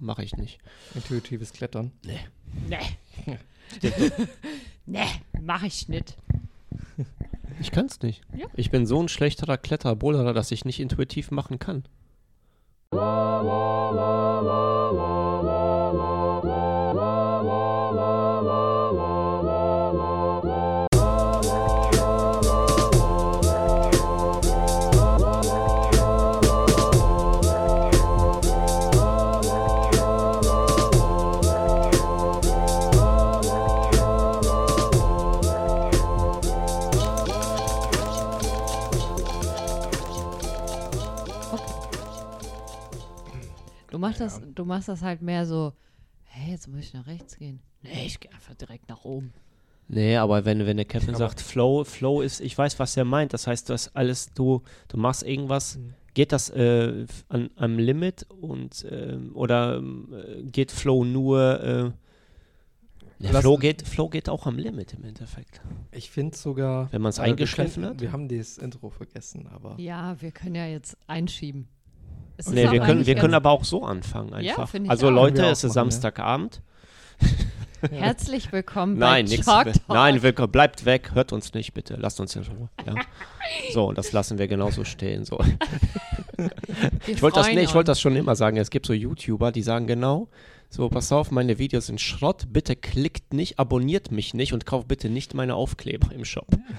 Mache ich nicht. Intuitives Klettern. Nee. nee, mach ich nicht. Ich kann es nicht. Ja. Ich bin so ein schlechterer Kletterboulderer, dass ich nicht intuitiv machen kann. Du machst, das, du machst das halt mehr so, hey, jetzt muss ich nach rechts gehen. Nee, ich gehe einfach direkt nach oben. Nee, aber wenn, wenn der Kevin Aber- sagt, Flow, Flow ist, ich weiß, was er meint. Das heißt, du hast alles, du, du machst irgendwas, Mhm. geht das äh, an, am Limit und ähm, oder äh, geht Flow nur äh, ja, Flow geht, Flow geht auch am Limit im Endeffekt. Ich finde sogar. Wenn man es äh, wir eingeschliffen können- hat. Wir haben das Intro vergessen, aber. Ja, wir können ja jetzt einschieben. Es Nee, wir können, wir können aber auch so anfangen Ja, einfach. ich also auch. Leute, es ist machen, ja. Samstagabend. Herzlich willkommen Nein, bei nichts. Chalk Talk. Nein, willkommen, bleibt weg, hört uns nicht bitte, lasst uns in Ruhe. Ja. So, das lassen wir genauso stehen. So. Wir Ich wollte das, nee, ich wollte uns. das schon immer sagen. Es gibt so YouTuber, die sagen genau, so, pass auf, meine Videos sind Schrott, bitte klickt nicht, abonniert mich nicht und kauft bitte nicht meine Aufkleber im Shop.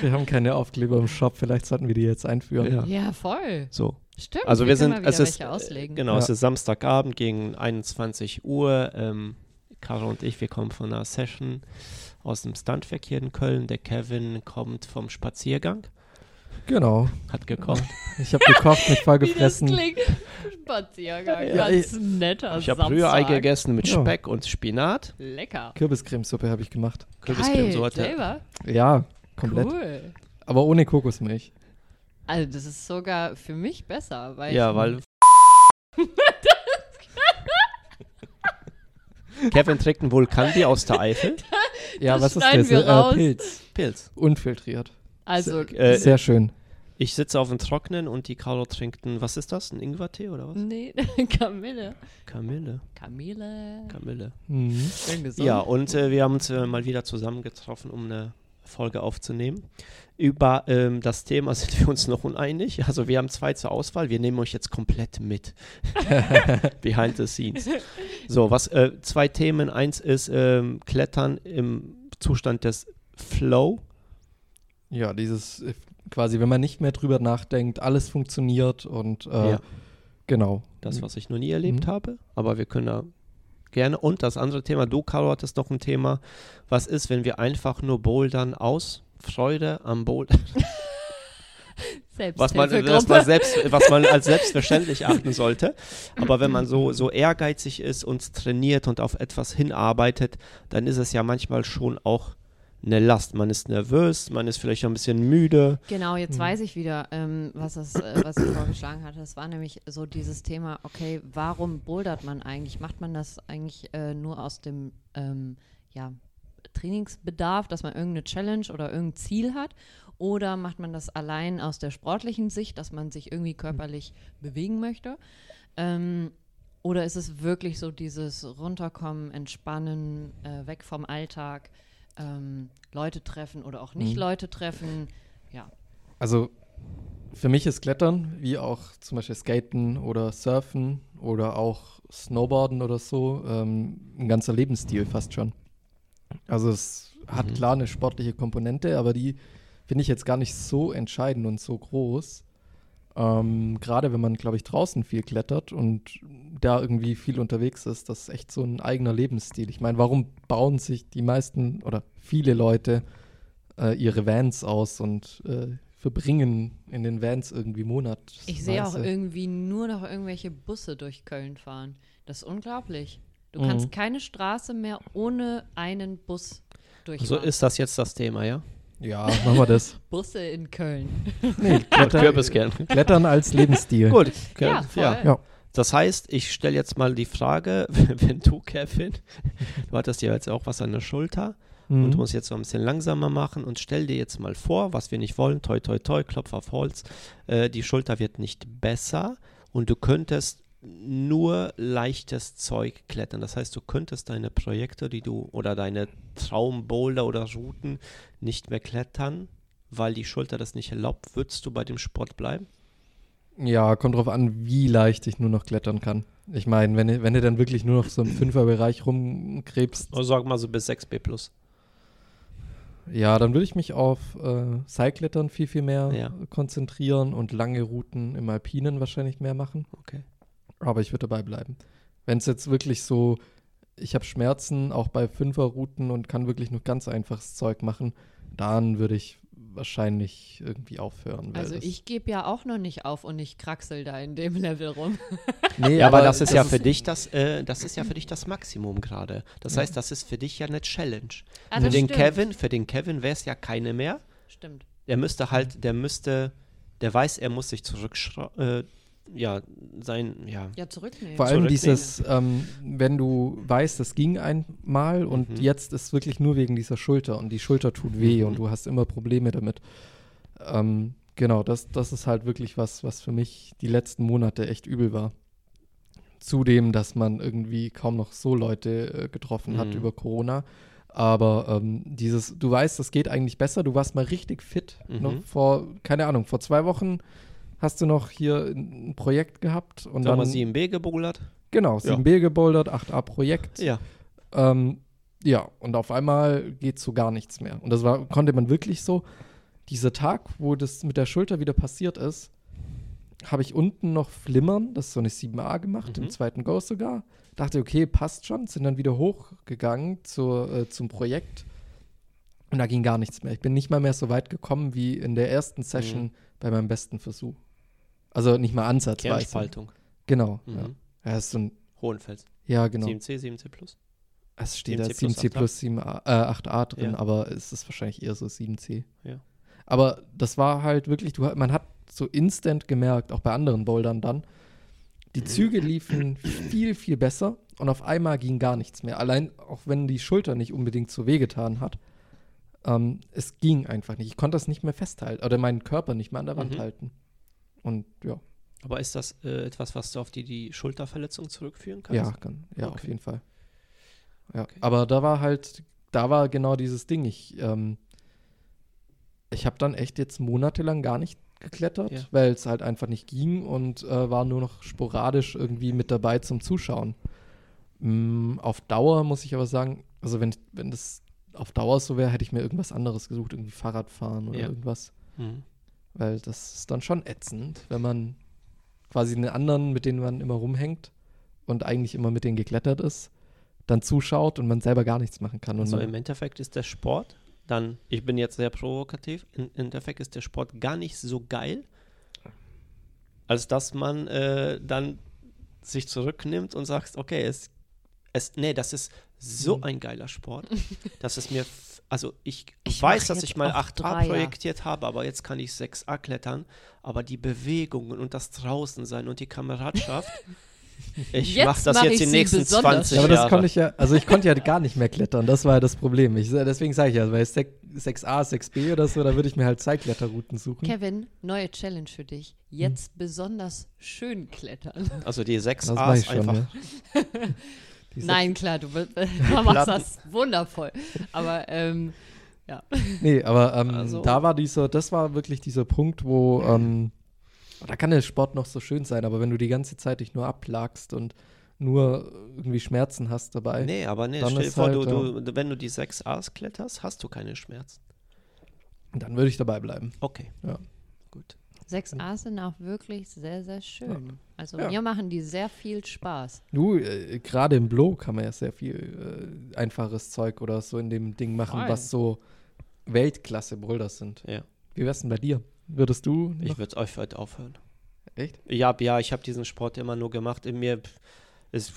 Wir haben keine Aufkleber im Shop, vielleicht sollten wir die jetzt einführen. Ja. Ja, voll. So, Stimmt. also wir, können sind, es ist, auslegen. genau, Ja. es ist Samstagabend gegen 21 Uhr. Ähm, Caro und ich, wir kommen von einer Session aus dem Stuntwerk hier in Köln. Der Kevin kommt vom Spaziergang, Genau. hat gekocht. Ich habe gekocht, mich voll gefressen. Spaziergang. Ja, Ganz netter Ich habe Rührei Samstag. gegessen mit Ja. Speck und Spinat. Lecker. Kürbiscremesuppe habe ich gemacht. Geil, Kürbiscremesorte. selber? Ja, komplett. Cool. Aber ohne Kokosmilch. Also das ist sogar für mich besser, weil Ja, weil. Kevin trägt ein Vulkanbier aus der Eifel. Ja, Das was ist das? wir raus. Äh, Pilz. Pilz. Unfiltriert. also Äh, Sehr schön. Ich sitze auf dem Trocknen und die Caro trinkt ein, was ist das? Ein Ingwertee oder was? nee, Kamille. Kamille. Kamille. Kamille. Mhm. Ja, und äh, wir haben uns äh, mal wieder zusammengetroffen, um eine Folge aufzunehmen. Über ähm, das Thema sind wir uns noch uneinig. Also wir haben zwei zur Auswahl. Wir nehmen euch jetzt komplett mit. Behind the scenes. So, was äh, zwei Themen. Eins ist ähm, Klettern im Zustand des Flow. Ja, dieses äh, quasi, wenn man nicht mehr drüber nachdenkt, alles funktioniert und äh, Ja. genau. Das, was ich noch nie erlebt Mhm. habe. Aber wir können da gerne. Und das andere Thema, du, Caro, hattest noch ein Thema. Was ist, wenn wir einfach nur bouldern aus Freude am Bouldern? was man, was, man selbst, was man als selbstverständlich achten sollte. Aber wenn man so, so ehrgeizig ist und trainiert und auf etwas hinarbeitet, dann ist es ja manchmal schon auch eine Last. Man ist nervös, man ist vielleicht auch ein bisschen müde. Genau, jetzt Mhm. weiß ich wieder, ähm, was, das, äh, was ich vorgeschlagen hatte. Das war nämlich so dieses Thema, okay, warum bouldert man eigentlich? Macht man das eigentlich äh, nur aus dem ähm, ja, Trainingsbedarf, dass man irgendeine Challenge oder irgendein Ziel hat? Oder macht man das allein aus der sportlichen Sicht, dass man sich irgendwie körperlich bewegen möchte? Ähm, oder ist es wirklich so dieses Runterkommen, Entspannen, äh, weg vom Alltag, ähm, Leute treffen oder auch nicht Mhm. Leute treffen? Ja. Also für mich ist Klettern, wie auch zum Beispiel Skaten oder Surfen oder auch Snowboarden oder so, ähm, ein ganzer Lebensstil fast schon. Also es hat Mhm. klar eine sportliche Komponente, aber die finde ich jetzt gar nicht so entscheidend und so groß. Ähm, Gerade wenn man, glaube ich, draußen viel klettert und da irgendwie viel unterwegs ist, das ist echt so ein eigener Lebensstil. Ich meine, warum bauen sich die meisten oder viele Leute äh, ihre Vans aus und äh, verbringen in den Vans irgendwie Monat? Ich sehe auch irgendwie nur noch irgendwelche Busse durch Köln fahren. Das ist unglaublich. Du Mhm. kannst keine Straße mehr ohne einen Bus durchfahren. So ist das jetzt das Thema, ja? Ja, machen wir das. Busse in Köln. Nee, Kletter, Kürbiskern. Klettern als Lebensstil. Gut, Ja, ja, voll. ja. Ja. Das heißt, ich stelle jetzt mal die Frage, wenn du, Kevin, du hattest ja jetzt auch was an der Schulter und du Mhm. musst jetzt so ein bisschen langsamer machen und stell dir jetzt mal vor, was wir nicht wollen, toi toi toi, Klopf auf Holz, äh, die Schulter wird nicht besser und du könntest nur leichtes Zeug klettern. Das heißt, du könntest deine Projekte, die du oder deine Traumboulder oder Routen nicht mehr klettern, weil die Schulter das nicht erlaubt. Würdest du bei dem Sport bleiben? Ja, kommt drauf an, wie leicht ich nur noch klettern kann. Ich meine, wenn, du- wenn du dann wirklich nur noch so im Fünferbereich rumkrebst, Oder sag mal so bis 6B plus. ja, dann würde ich mich auf äh, Seilklettern viel, viel mehr Ja. konzentrieren und lange Routen im Alpinen wahrscheinlich mehr machen. Okay. Aber ich würde dabei bleiben. Wenn es jetzt wirklich so, ich habe Schmerzen auch bei Fünferrouten und kann wirklich nur ganz einfaches Zeug machen, dann würde ich wahrscheinlich irgendwie aufhören. weil Also das- ich gebe ja auch noch nicht auf und ich kraxel da in dem Level rum. Nee, Ja, aber das ist ja für dich das, äh, das ist ja für dich das Maximum gerade. Das Ja. heißt, das ist für dich ja eine Challenge. Ah, für das den stimmt. Kevin, für den Kevin wäre es ja keine mehr. Stimmt. Der müsste halt, der müsste, der weiß, er muss sich zurückschrauben, äh, ja, sein, ja. Ja, zurücknehmen. Vor allem dieses, ähm, wenn du weißt, das ging einmal und Mhm. jetzt ist wirklich nur wegen dieser Schulter und die Schulter tut weh Mhm. und du hast immer Probleme damit. Ähm, genau, das, das ist halt wirklich was, was für mich die letzten Monate echt übel war. Zudem, dass man irgendwie kaum noch so Leute äh, getroffen hat Mhm. über Corona. Aber ähm, dieses, du weißt, das geht eigentlich besser. Du warst mal richtig fit. Mhm. Noch vor, keine Ahnung, vor zwei Wochen hast du noch hier ein Projekt gehabt und Sagen wir dann 7B gebouldert? Genau, Ja. 7B gebouldert, 8A Projekt. Ja. Ähm, ja, und auf einmal geht so gar nichts mehr. Und das war, konnte man wirklich so, dieser Tag, wo das mit der Schulter wieder passiert ist, habe ich unten noch Flimmern, das ist so eine 7a gemacht, Mhm. im zweiten Go sogar. Dachte, okay, passt schon, sind dann wieder hochgegangen zur, äh, zum Projekt. Und da ging gar nichts mehr. Ich bin nicht mal mehr so weit gekommen wie in der ersten Session Mhm. bei meinem besten Versuch. Also nicht mal ansatzweise. Kernspaltung. Genau. Mhm. Ja. ja, ist so ein, Hohenfels. ja, genau. 7C, 7C plus. Es steht 7C da 7C plus 7A, äh, 8A drin, Ja. aber es ist wahrscheinlich eher so 7C. Ja. Aber das war halt wirklich, du, man hat so instant gemerkt, auch bei anderen Bouldern dann, die Züge liefen viel, viel besser und auf einmal ging gar nichts mehr. Allein, auch wenn die Schulter nicht unbedingt so wehgetan hat, ähm, es ging einfach nicht. Ich konnte das nicht mehr festhalten oder meinen Körper nicht mehr an der Wand Mhm. halten. Und ja, Aber ist das äh, etwas, was du auf die, die Schulterverletzung zurückführen ja, kannst? kann, ja auf Okay. jeden Fall. Ja, Okay. aber da war halt, da war genau dieses Ding. Ich, ähm, ich habe dann echt jetzt monatelang gar nicht geklettert, Ja. weil es halt einfach nicht ging und äh, war nur noch sporadisch irgendwie mit dabei zum Zuschauen. Mm, auf Dauer muss ich aber sagen, also wenn, wenn das auf Dauer so wäre, hätte ich mir irgendwas anderes gesucht, irgendwie Fahrradfahren oder Ja. irgendwas. Mhm. Weil das ist dann schon ätzend, wenn man quasi den anderen, mit denen man immer rumhängt und eigentlich immer mit denen geklettert ist, dann zuschaut und man selber gar nichts machen kann. Und Also im Endeffekt ist der Sport dann, ich bin jetzt sehr provokativ, im Endeffekt ist der Sport gar nicht so geil, als dass man äh, dann sich zurücknimmt und sagt, okay, es, es, nee, das ist so Mhm. ein geiler Sport, dass es mir, also ich, Ich weiß, dass ich mal auch 8a Dreier. projektiert habe, aber jetzt kann ich 6a klettern, aber die Bewegungen und das Draußensein und die Kameradschaft, ich Jetzt mache das mach jetzt die nächsten besonders 20 ja, aber das Jahre. konnte ich ja, also ich konnte ja gar nicht mehr klettern, das war ja das Problem. Ich, deswegen sage ich ja, bei 6, 6a, 6b oder so, da würde ich mir halt Zeitkletterrouten suchen. Kevin, neue Challenge für dich. Jetzt besonders schön klettern. Also die 6 Das A's weiß ich schon, einfach. ja. Nein, klar, du, du machst das wundervoll. Aber ähm, Nee, aber ähm, Also- da war dieser, das war wirklich dieser Punkt, wo, ähm, da kann der Sport noch so schön sein, aber wenn du die ganze Zeit dich nur abplagst und nur irgendwie Schmerzen hast dabei, Nee, aber nee, stell dir vor, halt, du, du, wenn du die 6 A's kletterst, hast du keine Schmerzen. dann würde ich dabei bleiben. Okay. Ja. Gut. 6a sind auch wirklich sehr, sehr schön. Also Ja. mir machen die sehr viel Spaß. Du, äh, gerade im Blow kann man ja sehr viel äh, einfaches Zeug oder so in dem Ding machen, Voll. was so Weltklasse Boulders sind. Ja. Wie wär's denn bei dir? Würdest du Ich noch? würde euch heute aufhören. Echt? Ja, ja, ich habe diesen Sport immer nur gemacht. In mir ist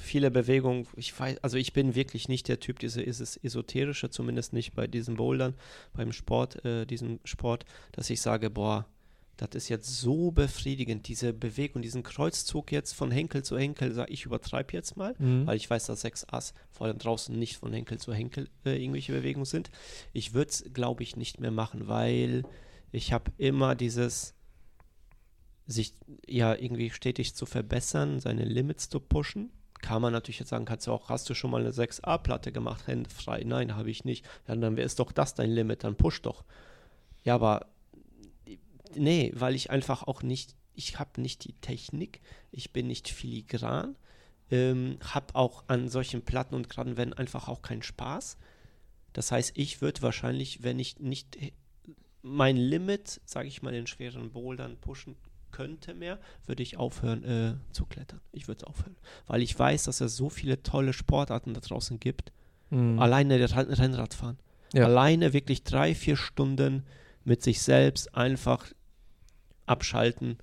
viele Bewegungen. Ich weiß, also ich bin wirklich nicht der Typ, diese dieses esoterische, zumindest nicht bei diesen Bouldern, beim Sport, äh, diesem Sport, dass ich sage, boah, das ist jetzt so befriedigend, diese Bewegung, diesen Kreuzzug jetzt von Henkel zu Henkel, sag ich übertreibe jetzt mal. Mhm. weil ich weiß, dass 6 Ass vor allem draußen nicht von Henkel zu Henkel äh, irgendwelche Bewegungen sind. Ich würde es, glaube ich, nicht mehr machen, weil ich habe immer dieses, sich ja irgendwie stetig zu verbessern, seine Limits zu pushen. Kann man natürlich jetzt sagen, kannst du auch, hast du schon mal eine 6a-Platte gemacht, frei? Nein, habe ich nicht. Ja, dann ist doch das dein Limit, dann push doch. Ja, aber nee, weil ich einfach auch nicht, ich habe nicht die Technik, ich bin nicht filigran, ähm, habe auch an solchen Platten und gerade wenn einfach auch keinen Spaß. Das heißt, ich würde wahrscheinlich, wenn ich nicht mein Limit, sage ich mal, in schweren Bouldern pushen könnte mehr, würde ich aufhören äh, zu klettern. Ich würde es aufhören. Weil ich weiß, dass es so viele tolle Sportarten da draußen gibt. Mhm. Alleine Rennradfahren. Ja. Alleine wirklich drei, vier Stunden mit sich selbst einfach abschalten,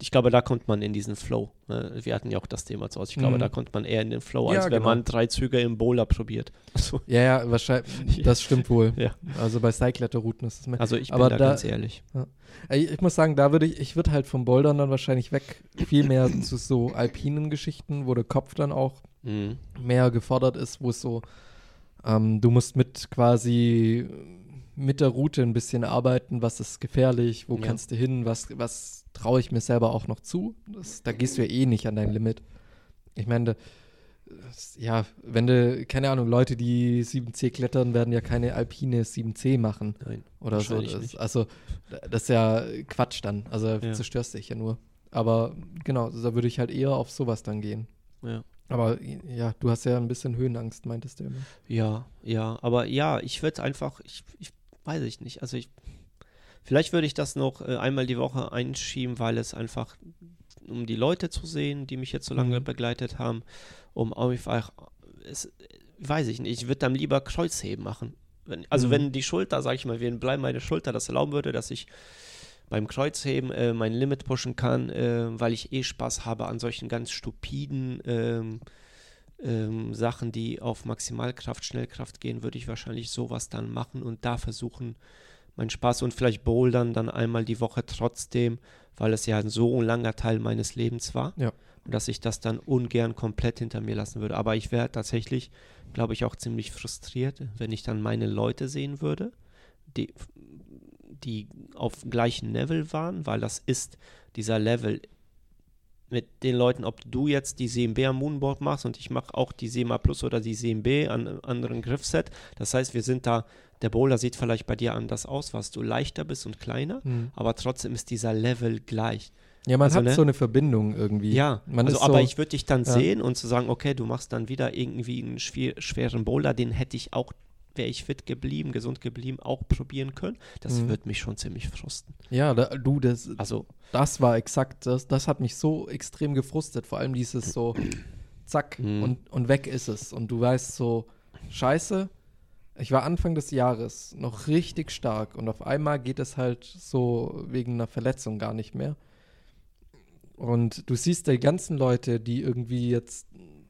ich glaube, da kommt man in diesen Flow. Ne? Wir hatten ja auch das Thema zu Hause. Ich glaube, mhm. da kommt man eher in den Flow, als ja, wenn genau. man drei Züge im Bowler probiert. So. Ja, ja, wahrscheinlich. Das stimmt wohl. ja. Also bei Cycletter-Routen ist es mehr. Also ich bin Aber da, da ganz ehrlich. Ja. Ich muss sagen, da würde ich, ich würde halt vom Bouldern dann wahrscheinlich weg, viel mehr zu so alpinen Geschichten, wo der Kopf dann auch mhm. mehr gefordert ist, wo es so, ähm, du musst mit quasi mit der Route ein bisschen arbeiten, was ist gefährlich, wo ja. kannst du hin, was, was traue ich mir selber auch noch zu. Das, da gehst du ja eh nicht an dein Limit. Ich meine, ja, wenn du, keine Ahnung, Leute, die 7C klettern, werden ja keine alpine 7C machen. Nein, oder so. Das, also, das ist ja Quatsch dann. Also, ja. zerstörst dich ja nur. Aber genau, da würde ich halt eher auf sowas dann gehen. Ja. Aber ja, du hast ja ein bisschen Höhenangst, meintest du immer. Ja, ja, aber ja, ich würde einfach, ich, ich weiß ich nicht. Also ich Vielleicht würde ich das noch äh, einmal die Woche einschieben, weil es einfach, um die Leute zu sehen, die mich jetzt so lange mhm. begleitet haben, um einfach, es, weiß ich nicht, ich würde dann lieber Kreuzheben machen. Wenn, also mhm. wenn die Schulter, sage ich mal, wenn bleiben meine Schulter das erlauben würde, dass ich beim Kreuzheben äh, mein Limit pushen kann, äh, weil ich eh Spaß habe an solchen ganz stupiden ähm, Sachen, die auf Maximalkraft, Schnellkraft gehen, würde ich wahrscheinlich sowas dann machen und da versuchen, mein Spaß und vielleicht Bouldern dann einmal die Woche trotzdem, weil es ja ein so langer Teil meines Lebens war. Ja. Und dass ich das dann ungern komplett hinter mir lassen würde. Aber ich wäre tatsächlich, glaube ich, auch ziemlich frustriert, wenn ich dann meine Leute sehen würde, die, die auf gleichem Level waren, weil das ist dieser Level mit den Leuten, ob du jetzt die CMB am Moonboard machst und ich mache auch die CMA Plus oder die CMB an einem anderen Griffset. Das heißt, wir sind da der Boulder sieht vielleicht bei dir anders aus, was du leichter bist und kleiner, mhm. aber trotzdem ist dieser Level gleich. Ja, man also, hat ne? so eine Verbindung irgendwie. Ja, man also, aber so, ich würde dich dann ja. sehen und zu sagen, okay, du machst dann wieder irgendwie einen schwer, schweren Boulder, den hätte ich auch, wäre ich fit geblieben, gesund geblieben, auch probieren können. Das mhm. wird mich schon ziemlich frusten. Ja, da, du, das, also, das war exakt, das, das hat mich so extrem gefrustet, vor allem dieses so, zack, mhm. und, und weg ist es. Und du weißt so, scheiße, ich war Anfang des Jahres noch richtig stark und auf einmal geht es halt so wegen einer Verletzung gar nicht mehr. Und du siehst die ganzen Leute, die irgendwie jetzt,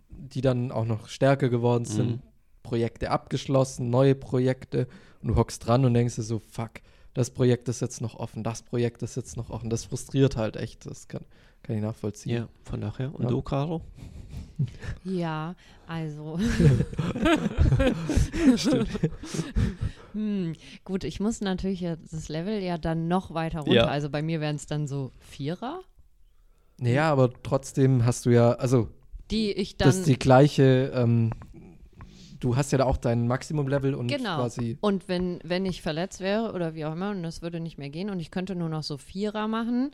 die dann auch noch stärker geworden sind, mhm. Projekte abgeschlossen, neue Projekte und du hockst dran und denkst dir so, fuck, das Projekt ist jetzt noch offen, das Projekt ist jetzt noch offen. Das frustriert halt echt, das kann, kann ich nachvollziehen. Ja, von daher. Und ja. du, Caro? Ja, also. hm, gut, ich muss natürlich das Level ja dann noch weiter runter. Ja. Also bei mir wären es dann so Vierer. Naja, aber trotzdem hast du ja, also. Die ich dann. Das ist die gleiche. Ähm, du hast ja da auch dein Maximum-Level und genau. quasi. Und wenn, wenn ich verletzt wäre oder wie auch immer und das würde nicht mehr gehen und ich könnte nur noch so Vierer machen,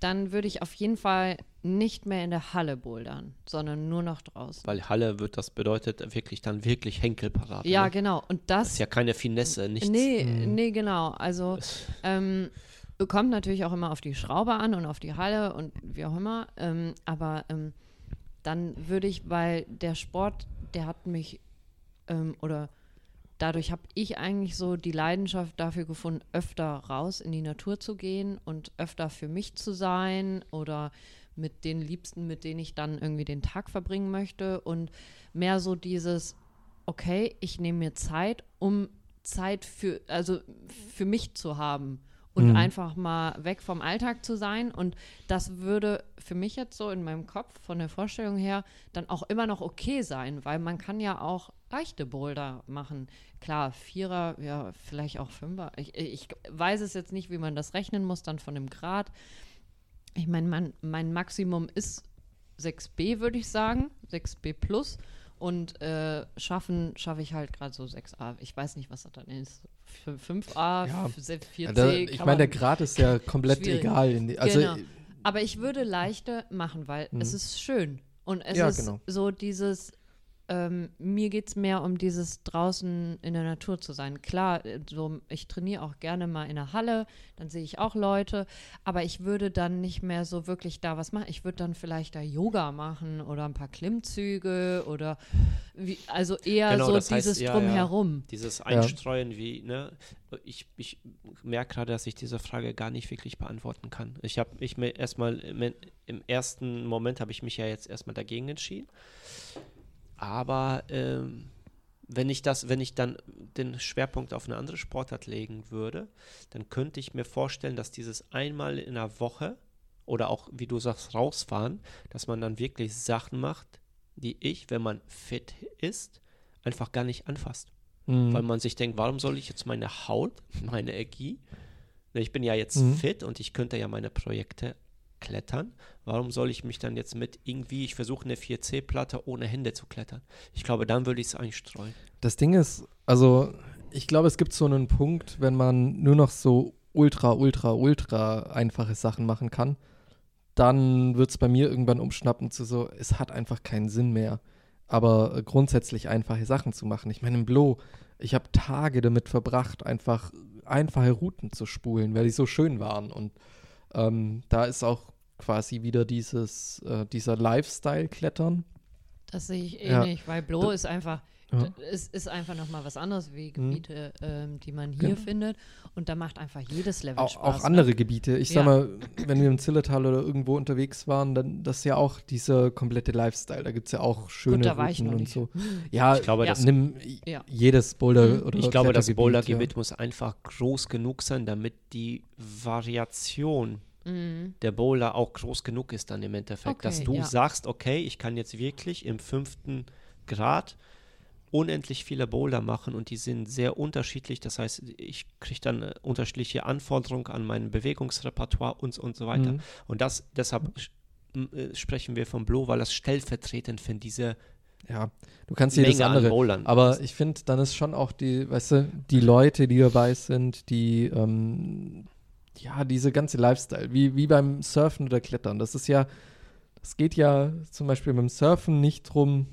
dann würde ich auf jeden Fall nicht mehr in der Halle bouldern, sondern nur noch draußen. Weil Halle wird das bedeutet wirklich dann wirklich Henkelparade. Ja, ne? genau. Und das, das, ist ja keine Finesse, nichts. Nee, mhm. nee, genau. Also ähm, kommt natürlich auch immer auf die Schraube an und auf die Halle und wie auch immer. Ähm, aber ähm, dann würde ich, weil der Sport, der hat mich ähm, oder dadurch habe ich eigentlich so die Leidenschaft dafür gefunden, öfter raus in die Natur zu gehen und öfter für mich zu sein oder mit den Liebsten, mit denen ich dann irgendwie den Tag verbringen möchte und mehr so dieses, okay, ich nehme mir Zeit, um Zeit für, also für mich zu haben und mhm. einfach mal weg vom Alltag zu sein. Und das würde für mich jetzt so in meinem Kopf von der Vorstellung her dann auch immer noch okay sein, weil man kann ja auch leichte Boulder machen. Klar, Vierer, ja, vielleicht auch Fünfer. Ich, ich weiß es jetzt nicht, wie man das rechnen muss, dann von dem Grad. Ich meine, mein, mein Maximum ist 6b, würde ich sagen, 6b plus. Und äh, schaffen schaffe ich halt gerade so 6a. Ich weiß nicht, was das dann ist. F- 5a, Ja. f- 4c. Ja, da, ich meine, der Grad ist ja komplett Schwierig. egal. Die, also, Genau. Aber ich würde leichte machen, weil Mhm. es ist schön. Und es Ja, ist genau. so dieses, ähm, mir geht es mehr um dieses draußen in der Natur zu sein. Klar, äh, so, ich trainiere auch gerne mal in der Halle, dann sehe ich auch Leute, aber ich würde dann nicht mehr so wirklich da was machen. Ich würde dann vielleicht da Yoga machen oder ein paar Klimmzüge oder wie, also eher Genau, so das heißt, dieses ja, Drumherum. Dieses Einstreuen, wie, ne? Ich, ich merke gerade, dass ich diese Frage gar nicht wirklich beantworten kann. Ich habe mich mir erstmal im, im ersten Moment habe ich mich ja jetzt erstmal dagegen entschieden. Aber ähm, wenn ich das, wenn ich dann den Schwerpunkt auf eine andere Sportart legen würde, dann könnte ich mir vorstellen, dass dieses einmal in der Woche oder auch, wie du sagst, rausfahren, dass man dann wirklich Sachen macht, die ich, wenn man fit ist, einfach gar nicht anfasst Mhm. weil man sich denkt, warum soll ich jetzt meine Haut, meine Energie, ne, ich bin ja jetzt Mhm. fit und ich könnte ja meine Projekte klettern, warum soll ich mich dann jetzt mit irgendwie, ich versuche eine 4C-Platte ohne Hände zu klettern? Ich glaube, dann würde ich es einstreuen. Das Ding ist, also ich glaube, es gibt so einen Punkt, wenn man nur noch so ultra, ultra, ultra einfache Sachen machen kann, dann wird es bei mir irgendwann umschnappen zu so, es hat einfach keinen Sinn mehr. Aber grundsätzlich einfache Sachen zu machen. Ich meine, im Blo, ich habe Tage damit verbracht, einfach einfache Routen zu spulen, weil die so schön waren. Und ähm, da ist auch quasi wieder dieses, äh, dieser Lifestyle-Klettern. Das sehe ich Ja. ähnlich, weil Blo Da- ist einfach, Ja. es ist einfach nochmal was anderes wie Mhm. Gebiete, ähm, die man hier Genau. findet. Und da macht einfach jedes Level Auch, Spaß. auch ne? andere Gebiete. Ich Ja. sag mal, wenn wir im Zillertal oder irgendwo unterwegs waren, dann das ist ja auch dieser komplette Lifestyle. Da gibt es ja auch schöne Gut, da war ich Routen noch und nicht. so. Ja, Ich glaube, Ja. das- nimm Ja. jedes Boulder Mhm. oder Ich glaube, das Bouldergebiet ja. muss einfach groß genug sein, damit die Variation Mhm. der Boulder auch groß genug ist dann im Endeffekt. dass Okay, du ja. sagst, okay, ich kann jetzt wirklich im fünften Grad unendlich viele Boulder machen und die sind sehr unterschiedlich. Das heißt, ich kriege dann äh, unterschiedliche Anforderungen an mein Bewegungsrepertoire und, und so weiter. Mhm. Und das, deshalb äh, sprechen wir vom Blow, weil das stellvertretend für diese Ja, du kannst jedes Menge an andere. Bouldern Aber ich finde, dann ist schon auch die, weißt du, die Leute, die dabei sind, die, ähm, ja, diese ganze Lifestyle, wie, wie beim Surfen oder Klettern. Das ist ja, es geht ja zum Beispiel beim Surfen nicht drum,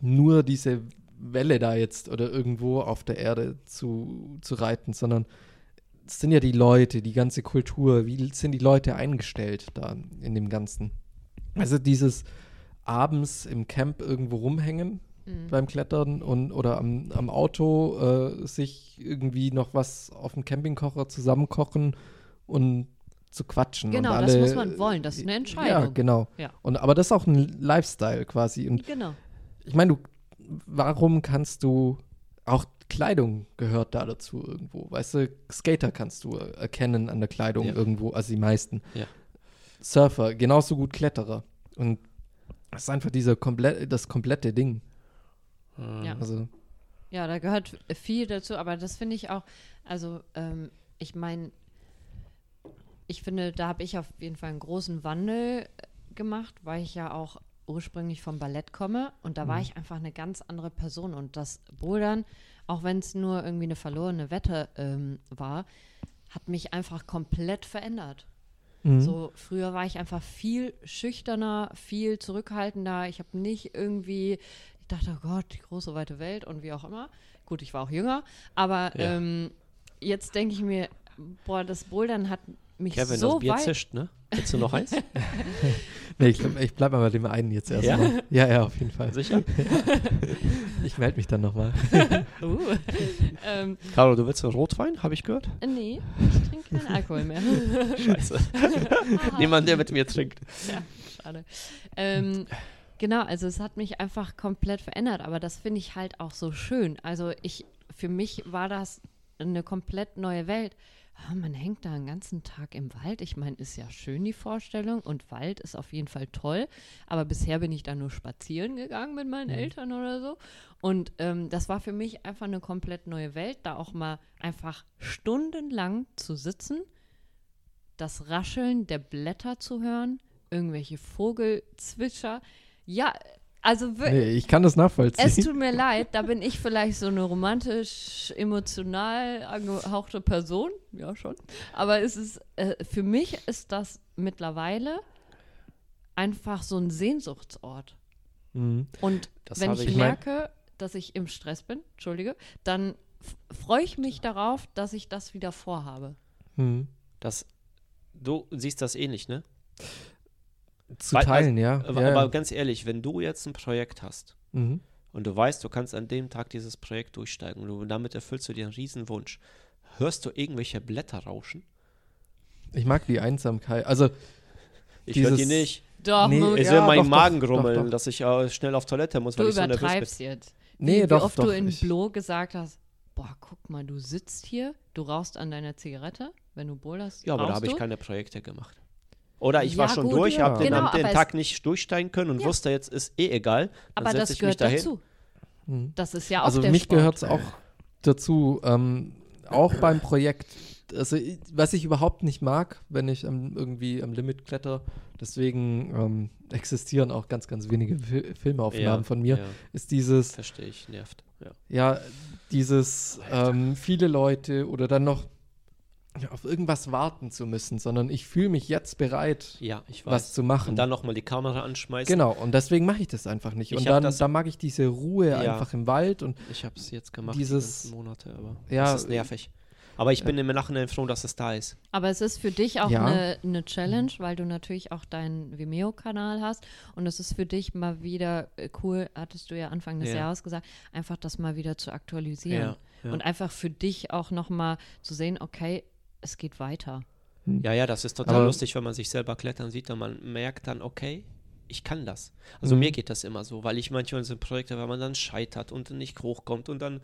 nur diese Welle da jetzt oder irgendwo auf der Erde zu, zu reiten, sondern es sind ja die Leute, die ganze Kultur, wie sind die Leute eingestellt da in dem Ganzen. Also dieses abends im Camp irgendwo rumhängen, Mhm. beim Klettern und oder am, am Auto äh, sich irgendwie noch was auf dem Campingkocher zusammenkochen und zu quatschen. Genau, und das alle, muss man wollen, das ist eine Ja, Entscheidung. genau. Ja. Und, aber das ist auch ein Lifestyle quasi. Und Genau. ich meine, du, warum kannst du, auch Kleidung gehört da dazu irgendwo. Weißt du, Skater kannst du erkennen an der Kleidung Ja. irgendwo, also die meisten. Ja. Surfer, genauso gut Kletterer. Und das ist einfach dieser komplett, das komplette Ding. Ja. Also, Ja, da gehört viel dazu, aber das finde ich auch, also ähm, ich meine, ich finde, da habe ich auf jeden Fall einen großen Wandel äh, gemacht, weil ich ja auch ursprünglich vom Ballett komme und da war Mhm. ich einfach eine ganz andere Person und das Bouldern, auch wenn es nur irgendwie eine verlorene Wette ähm, war, hat mich einfach komplett verändert. mhm. So, früher war ich einfach viel schüchterner, viel zurückhaltender. Ich habe nicht irgendwie, ich dachte, oh Gott, die große weite Welt und wie auch immer. Gut, ich war auch jünger, aber Ja. ähm, jetzt denke ich mir, boah, das Bouldern hat mich Kevin, so das Bier weit. zischt, ne? Willst du noch eins? Nee, ich, glaub, ich bleib mal bei dem einen jetzt erstmal. Ja? ja, auf jeden Fall. Sicher? Ich melde mich dann nochmal. Uh. ähm, Caro, du willst so Rotwein, habe ich gehört? nee, ich trinke keinen Alkohol mehr. Scheiße. Niemand, der mit mir trinkt. Ja, schade. Ähm, genau, also es hat mich einfach komplett verändert, aber das finde ich halt auch so schön. Also ich, für mich war das eine komplett neue Welt. Ah, man hängt da einen ganzen Tag im Wald. Ich meine, ist ja schön die Vorstellung und Wald ist auf jeden Fall toll. Aber bisher bin ich da nur spazieren gegangen mit meinen Eltern oder so. Und ähm, das war für mich einfach eine komplett neue Welt, da auch mal einfach stundenlang zu sitzen das Rascheln der Blätter zu hören, irgendwelche Vogelzwitscher. Ja, also wir- Nee, ich kann das nachvollziehen. es tut mir leid, da bin ich vielleicht so eine romantisch, emotional angehauchte Person, ja schon. Aber es ist, äh, für mich ist das mittlerweile einfach so ein Sehnsuchtsort. Mhm. Und Das wenn ich, ich- merke, dass ich im Stress bin, entschuldige, dann freue ich mich darauf, dass ich das wieder vorhabe. Mhm. Das, du siehst das ähnlich, ne? Zu Weil- teilen, ja. Aber, ja, aber ja. ganz ehrlich, wenn du jetzt ein Projekt hast Mhm. und du weißt, du kannst an dem Tag dieses Projekt durchsteigen und du, damit erfüllst du dir einen Riesenwunsch, hörst du irgendwelche Blätter rauschen? Ich mag die Einsamkeit. Also, Ich höre die nicht. Doch, Nee, Ich Ja, höre meinen doch, Magen doch, grummeln, doch. dass ich äh, schnell auf Toilette muss, weil du ich so nervös bin. übertreibst jetzt. nee, wie, doch, wie oft doch. du in ich, Blo gesagt hast, boah, guck mal, du sitzt hier, du rauchst an deiner Zigarette, wenn du boulderst, Ja, aber da habe ich keine Projekte gemacht. Oder ich Ja, war schon gut, durch, ja. habe den, Genau, den Tag nicht durchsteigen können und Ja. wusste, jetzt ist eh egal. Dann Aber das ich mich gehört dahin. dazu. Mhm. Das ist ja auch also der mich gehört es auch dazu, ähm, auch beim Projekt. Also, was ich überhaupt nicht mag, wenn ich am, irgendwie am Limit kletter, deswegen ähm, existieren auch ganz, ganz wenige Fi Filmaufnahmen Ja, von mir, Ja, ist dieses, verstehe ich, nervt. Ja. ja, dieses ähm, viele Leute oder dann noch auf irgendwas warten zu müssen, sondern ich fühle mich jetzt bereit, ja, ich weiß. was zu machen. und dann nochmal die Kamera anschmeißen. Genau, und deswegen mache ich das einfach nicht. Ich und dann, das- dann mag ich diese Ruhe Ja. einfach im Wald und Ich habe es jetzt gemacht, Dieses- die Monate, aber Ja, das ist nervig. Aber ich bin im Nachhinein froh, dass es da ist. Aber es ist für dich auch Ja. eine, eine Challenge, weil du natürlich auch deinen Vimeo-Kanal hast. Und es ist für dich mal wieder äh, cool, hattest du ja Anfang des Ja. Jahres gesagt, einfach das mal wieder zu aktualisieren. Ja, ja. Und einfach für dich auch nochmal zu sehen, okay, es geht weiter. Ja, ja, das ist total Aber- lustig, wenn man sich selber klettern sieht und man merkt dann, okay, ich kann das. Also Mhm. mir geht das immer so, weil ich manchmal so Projekte, wenn man dann scheitert und nicht hochkommt und dann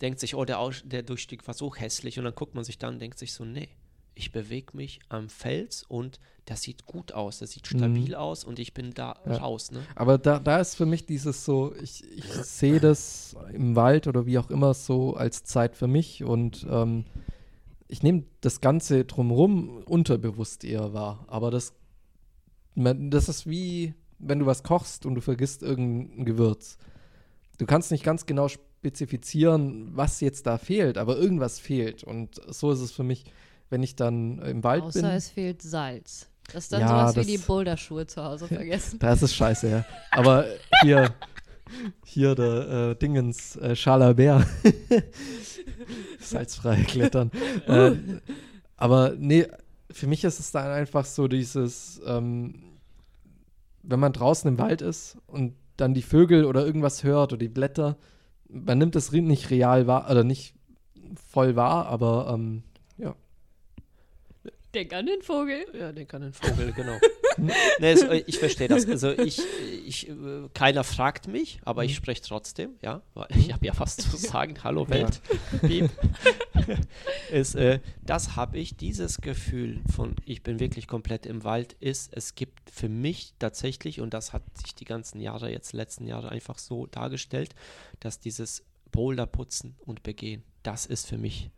denkt sich, oh, der, Aus der Durchstieg war so hässlich und dann guckt man sich dann und denkt sich so, nee, ich bewege mich am Fels und das sieht gut aus, das sieht stabil aus und ich bin da Ja. raus, ne? Aber da, da ist für mich dieses so, ich, ich sehe das im Wald oder wie auch immer so als Zeit für mich und ähm, ich nehme das Ganze drumherum unterbewusst eher wahr. Aber das, das ist wie, wenn du was kochst und du vergisst irgendein Gewürz. Du kannst nicht ganz genau spezifizieren, was jetzt da fehlt, aber irgendwas fehlt. Und so ist es für mich, wenn ich dann im Wald Außer bin. es fehlt Salz. Das ist dann Ja, sowas wie das- die Boulderschuhe zu Hause vergessen. Da ist scheiße, ja. Aber hier, hier der äh, Dingens, äh, Schala Bär. Salzfrei klettern. äh, aber nee, für mich ist es dann einfach so dieses, ähm, wenn man draußen im Wald ist und dann die Vögel oder irgendwas hört oder die Blätter, man nimmt das nicht real wahr, oder nicht voll wahr, aber ähm, ja. Denk an den Vogel. Ja, den kann ein Vogel, genau. Nee, es, äh, ich verstehe das. Also ich, ich, keiner fragt mich, aber ich spreche trotzdem, ja. Weil Ich habe ja was zu sagen. Hallo Welt. Piep. ist, äh, das habe ich, dieses Gefühl von, ich bin wirklich komplett im Wald, ist, es gibt für mich tatsächlich, und das hat sich die ganzen Jahre, jetzt letzten Jahre einfach so dargestellt, dass dieses Boulder putzen und begehen, das ist für mich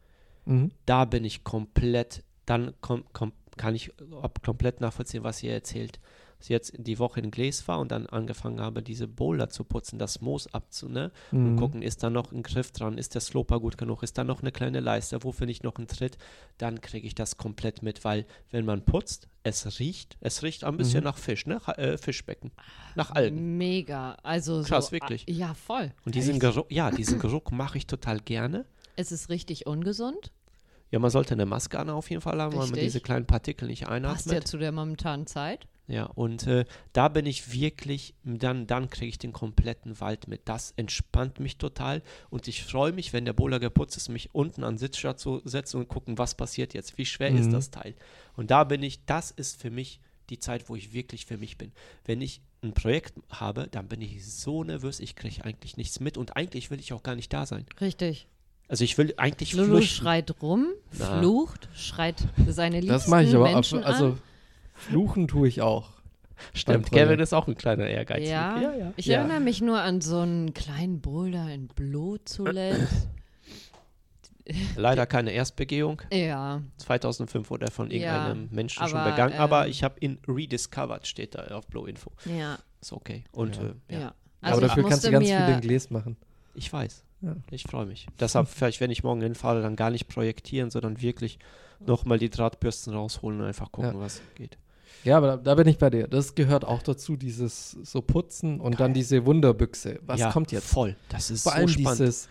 Mhm. da bin ich komplett, dann kom, kom, kann ich ab- komplett nachvollziehen, was ihr erzählt. Dass ich jetzt die Woche in Gläs war und dann angefangen habe, diese Boulder zu putzen, das Moos abzu, ne? Und Mhm. gucken, ist da noch ein Griff dran, ist der Sloper gut genug, ist da noch eine kleine Leiste, wo finde ich noch einen Tritt, dann kriege ich das komplett mit, weil wenn man putzt, es riecht, es riecht ein bisschen Mhm. nach Fisch, ne? Äh, Fischbecken, nach Algen. Mega. Also Krass, so, wirklich. ah, Ja, voll. Und diesen Geruch, ja, diesen Geruch mache ich total gerne. Es ist richtig ungesund. Ja, man sollte eine Maske an auf jeden Fall haben, weil man Richtig. diese kleinen Partikel nicht Passt einatmet. ja zu der momentanen Zeit. Ja, und äh, da bin ich wirklich, dann, dann kriege ich den kompletten Wald mit. Das entspannt mich total und ich freue mich, wenn der Boulder geputzt ist, mich unten an den Sitzschat zu setzen und gucken, was passiert jetzt, wie schwer ist Mhm. das Teil. Und da bin ich, das ist für mich die Zeit, wo ich wirklich für mich bin. Wenn ich ein Projekt habe, dann bin ich so nervös, ich kriege eigentlich nichts mit und eigentlich will ich auch gar nicht da sein. Richtig. Also ich will eigentlich Lulu flüchten. schreit rum, Na. flucht, schreit seine Liebsten Das mache ich aber, ab, Menschen also an. fluchen tue ich auch. Stimmt. Kevin ist auch ein kleiner Ehrgeiz. Ja, ich Ja. erinnere mich nur an so einen kleinen Boulder in Blo zuletzt. Leider keine Erstbegehung. Ja, 2005 wurde er von Ja, irgendeinem Menschen schon aber, begangen, aber ähm, ich habe ihn rediscovered, steht da auf Blow Info. ja, Ist okay. Und Ja. äh, ja. ja. Also aber dafür kannst du ganz viel in Gläs machen. ich weiß. Ja. Ich freue mich. Deshalb vielleicht, wenn ich morgen hinfahre, dann gar nicht projektieren, sondern wirklich nochmal die Drahtbürsten rausholen und einfach gucken, Ja. was geht. Ja, aber da, da bin ich bei dir. Das gehört auch dazu, dieses so putzen und dann diese Wunderbüchse. Was ja, kommt jetzt? Voll. Das ist Vor so allem spannend. dieses,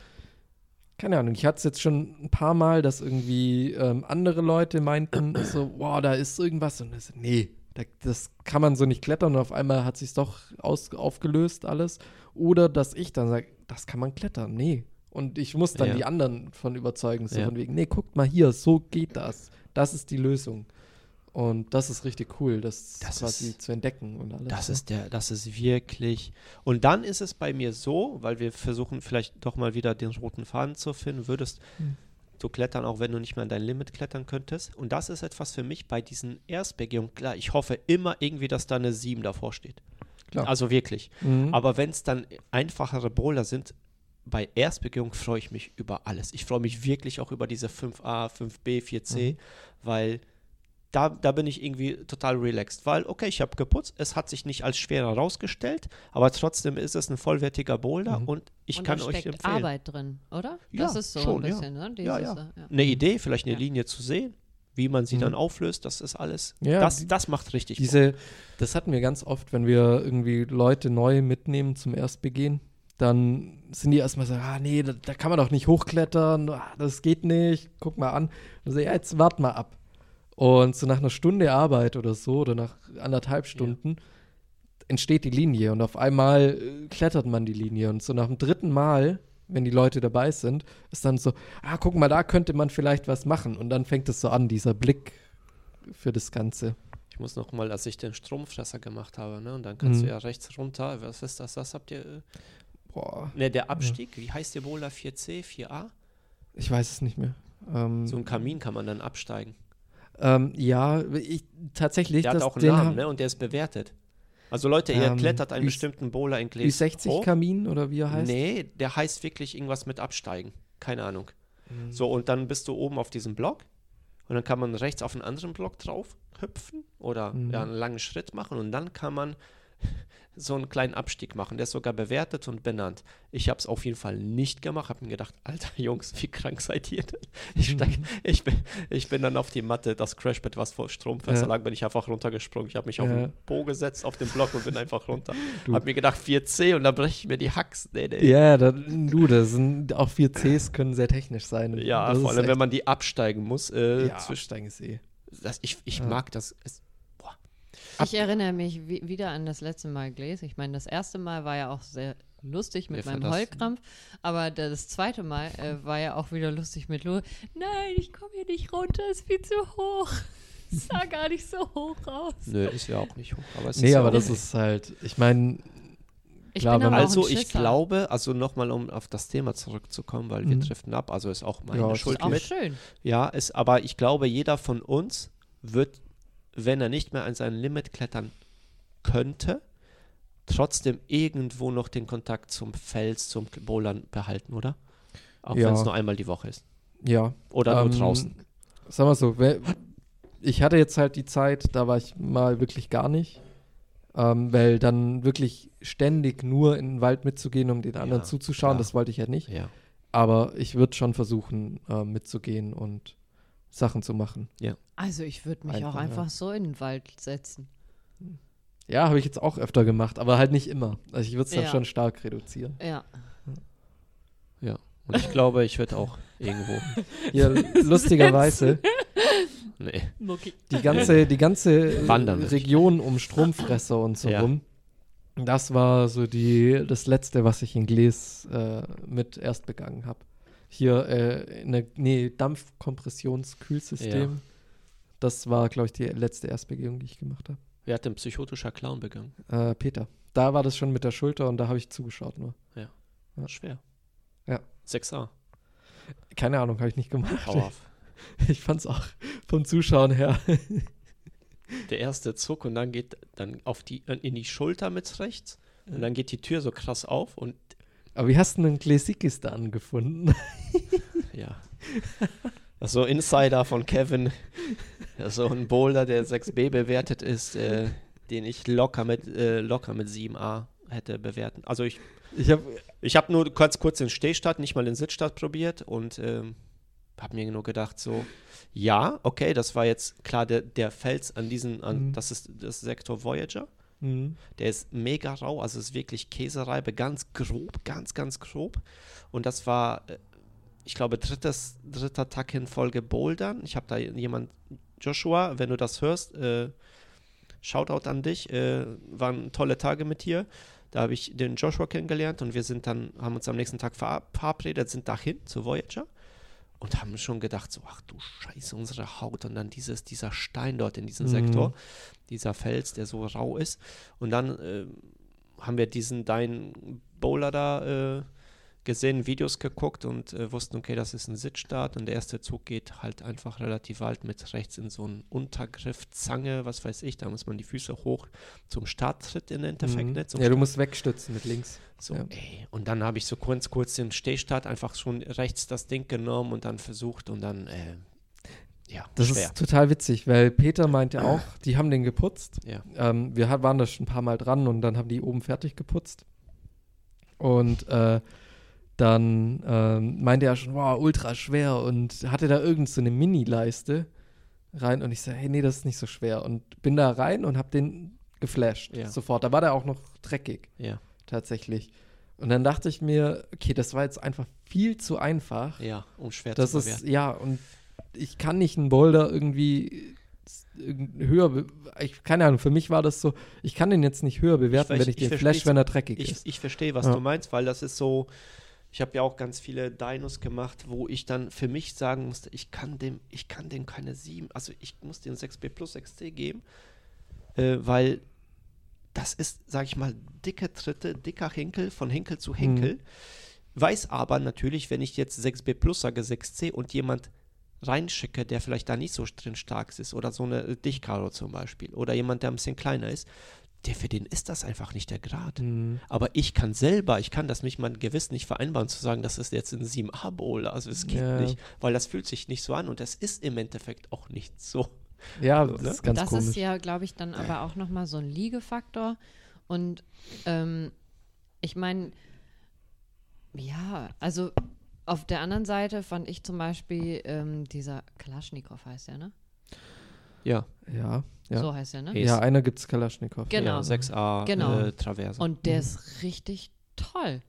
keine Ahnung, ich hatte es jetzt schon ein paar Mal, dass irgendwie ähm, andere Leute meinten, so, boah, da ist irgendwas und das, nee, da, das kann man so nicht klettern und auf einmal hat sich doch aus, aufgelöst alles. Oder dass ich dann sage, das kann man klettern, nee. Und ich muss dann Ja. die anderen von überzeugen, so Ja. von wegen, nee, guckt mal hier, so geht das. Das ist die Lösung. Und das ist richtig cool, das, Das quasi ist- zu entdecken und alles. Das ne? ist der, das ist wirklich. Und dann ist es bei mir so, weil wir versuchen vielleicht doch mal wieder den roten Faden zu finden, würdest Hm. du klettern, auch wenn du nicht mehr an dein Limit klettern könntest. Und das ist etwas für mich bei diesen Erstbegehungen. Klar, ich hoffe immer irgendwie, dass da eine 7 davor steht. Klar. Also wirklich. Mhm. Aber wenn es dann einfachere Boulder sind, bei Erstbegehung freue ich mich über alles. Ich freue mich wirklich auch über diese 5a, 5b, 4c, Mhm. weil da, da bin ich irgendwie total relaxed. Weil, okay, ich habe geputzt, es hat sich nicht als schwerer herausgestellt, aber trotzdem ist es ein vollwertiger Boulder Mhm. und ich und kann da euch steckt empfehlen. Arbeit drin, oder? Ja, das ist so schon, ein ja. bisschen, ne? Ja, Dieses, ja. äh, ja. Eine Idee, vielleicht eine Ja. Linie zu sehen, wie man sie Mhm. dann auflöst, das ist alles. Ja, das, das macht richtig Bock. Diese, das hatten wir ganz oft, wenn wir irgendwie Leute neu mitnehmen zum Erstbegehen, dann sind die erstmal so, ah nee, da, da kann man doch nicht hochklettern, ah, das geht nicht, guck mal an. Und so, ja, jetzt wart mal ab. Und so nach einer Stunde Arbeit oder so, oder nach anderthalb Stunden, entsteht die Linie und auf einmal klettert man die Linie. Und so nach dem dritten Mal, wenn die Leute dabei sind, ist dann so, ah, guck mal, da könnte man vielleicht was machen. Und dann fängt es so an, dieser Blick für das Ganze. Ich muss noch mal, als ich den Stromfresser gemacht habe, ne, und dann kannst Mhm. du ja rechts runter, was ist das, das habt ihr, äh, Boah, ne, der Abstieg, wie heißt der Boulder, 4C, 4A? ich weiß es nicht mehr. Ähm, So ein Kamin kann man dann absteigen. ähm, ja, ich, tatsächlich, Der das, hat auch einen den Namen, ne, und der ist bewertet. Also Leute, ihr Ähm, klettert einen Ü- bestimmten Boulder in Gläs Ü60 hoch. Kamin oder wie er heißt. Nee, der heißt wirklich irgendwas mit Absteigen. Keine Ahnung. Mhm. So, und dann bist du oben auf diesem Block und dann kann man rechts auf einen anderen Block drauf hüpfen oder Mhm. ja, einen langen Schritt machen und dann kann man so einen kleinen Abstieg machen. Der ist sogar bewertet und benannt. Ich habe es auf jeden Fall nicht gemacht, habe mir gedacht, alter Jungs, wie krank seid ihr denn? Ich, steig, ich, bin, ich bin dann auf die Matte, das Crashbed, was vor Stromfässer Ja. lag, bin ich einfach runtergesprungen. Ich habe mich auf Ja. den Po gesetzt, auf den Block und bin einfach runter. Du. Habe mir gedacht, 4C und dann breche ich mir die Hacks. Nee, nee. Ja, da, du, das sind auch 4Cs können sehr technisch sein. Ja, das vor allem, wenn man die absteigen muss. Äh, ja, Absteigen ist eh. das, ich ich Ja. mag das. Es, Ich erinnere mich wie, wieder an das letzte Mal Gläs. Ich meine, das erste Mal war ja auch sehr lustig mit Wer meinem? Heulkrampf, aber das zweite Mal äh, war ja auch wieder lustig mit Lu. Nein, ich komme hier nicht runter, ist viel zu hoch. Es sah gar nicht so hoch aus. nö, ist ja auch nicht hoch. Aber es Nee, ist aber auch das ist halt, ich meine, Ich Klar, man- auch Also ich glaube, also nochmal, um auf das Thema zurückzukommen, weil wir Mhm. driften ab, also ist auch meine Ja, ist Schuld Auch mit. schön. Ja, ist, aber ich glaube, jeder von uns wird, wenn er nicht mehr an sein Limit klettern könnte, trotzdem irgendwo noch den Kontakt zum Fels, zum Bouldern behalten, oder? Auch Ja. wenn es nur einmal die Woche ist. ja. Oder Ähm, nur draußen. Sag mal so, ich hatte jetzt halt die Zeit, da war ich mal wirklich gar nicht. Ähm, weil dann wirklich ständig nur in den Wald mitzugehen, um den anderen Ja, zuzuschauen, klar. das wollte ich ja nicht. Ja. Aber ich würde schon versuchen, äh, mitzugehen und Sachen zu machen. Also ich würde mich Einfach, auch ja. einfach so in den Wald setzen. Ja, habe ich jetzt auch öfter gemacht, aber halt nicht immer. Also ich würde es dann Ja. schon stark reduzieren. Ja. Ja. Und ich glaube, ich werde auch irgendwo. Ja, lustigerweise, Nee. Die ganze, die ganze Wandern würde. Region um Stromfresser und so Ja. rum, das war so die, das Letzte, was ich in Gles äh, mit erst begangen habe. Hier äh, in der nee, Dampfkompressionskühlsystem. Das war, glaube ich, die letzte Erstbegehung, die ich gemacht habe. Wer hat denn psychotischer Clown begangen? Äh, Peter. Da war das schon mit der Schulter und da habe ich zugeschaut nur. Ja. Schwer. Ja. 6a. Keine Ahnung, habe ich nicht gemacht. Hau auf. Ich fand es auch vom Zuschauen her. Der erste Zuck und dann geht dann auf die, in die Schulter mit rechts. Und dann geht die Tür so krass auf und Aber wie hast du einen Glesikistan gefunden? Ja. Das so Insider von Kevin. Das so ein Boulder, der 6b bewertet ist, äh, den ich locker mit, äh, locker mit 7a hätte bewerten. Also ich, Ich habe ich habe nur ganz kurz den Stehstart, nicht mal den Sitzstart probiert und ähm, habe mir nur gedacht so, ja, okay, das war jetzt klar der, der Fels an diesen, an, Mhm. das ist das Sektor Voyager. Mhm. Der ist mega rau, also es ist wirklich Käsereibe, ganz grob, ganz, ganz grob. Und das war, äh, ich glaube, drittes, dritter Tag in Folge Bouldern. Ich habe da jemand, Joshua, wenn du das hörst, äh, Shoutout an dich, äh, waren tolle Tage mit dir. Da habe ich den Joshua kennengelernt und wir sind dann, haben uns am nächsten Tag verab- verabredet, sind dahin zu Voyager und haben schon gedacht, so, ach du Scheiße, unsere Haut und dann dieses, dieser Stein dort in diesem Mhm. Sektor, dieser Fels, der so rau ist. Und dann äh, haben wir diesen deinen Bowler da äh, gesehen, Videos geguckt und äh, wussten, okay, das ist ein Sitzstart und der erste Zug geht halt einfach relativ weit mit rechts in so einen Untergriff, Zange, was weiß ich, da muss man die Füße hoch zum Starttritt im Endeffekt, Mhm. ne? Ja, du musst wegstützen mit links. so, Ja. ey. Und dann habe ich so kurz, kurz den Stehstart einfach schon rechts das Ding genommen und dann versucht und dann, äh, ja, Das schwer. ist total witzig, weil Peter meinte auch, die haben den geputzt. Ja. Ähm, wir waren da schon ein paar Mal dran und dann haben die oben fertig geputzt. Und äh, dann ähm, meinte er schon, wow, ultra schwer und hatte da irgend so eine Mini-Leiste rein und ich sage, hey, nee, das ist nicht so schwer. Und bin da rein und habe den geflasht Ja. sofort. Da war der auch noch dreckig, ja, tatsächlich. Und dann dachte ich mir, okay, das war jetzt einfach viel zu einfach. ja, um schwer Das zu ist, ja, und ich kann nicht einen Boulder irgendwie höher, ich, keine Ahnung, für mich war das so, ich kann den jetzt nicht höher bewerten, weiß, wenn ich, ich den flash, wenn er dreckig Ich, ist. ich verstehe, was Ja. du meinst, weil das ist so, ich habe ja auch ganz viele Dinos gemacht, wo ich dann für mich sagen musste, ich kann dem, ich kann dem keine 7, also ich muss den 6B plus 6C geben, äh, weil das ist, sag ich mal, dicke Tritte, dicker Henkel von Henkel zu Henkel. Weiß aber natürlich, wenn ich jetzt 6B plus sage, 6C und jemand reinschicke, der vielleicht da nicht so drin stark ist oder so eine Dichkaro zum Beispiel oder jemand, der ein bisschen kleiner ist, der für den ist das einfach nicht der Grad. Mhm. Aber ich kann selber, ich kann das mit meinem Gewissen nicht vereinbaren, zu sagen, das ist jetzt ein 7a Bowl. Also es geht Ja. nicht, weil das fühlt sich nicht so an und das ist im Endeffekt auch nicht so. Ja, So, das ne? ist ganz das komisch. ist ja, glaube ich, dann aber auch nochmal so ein Liegefaktor. Und ähm, ich meine, ja, also auf der anderen Seite fand ich zum Beispiel ähm, dieser Kalaschnikow heißt der, ne? Ja, ja, ja. So heißt der, ne? Ja, einer gibt es Kalaschnikow. Genau. ja 6a Genau. äh, Traverse. Und der Mhm. ist richtig toll.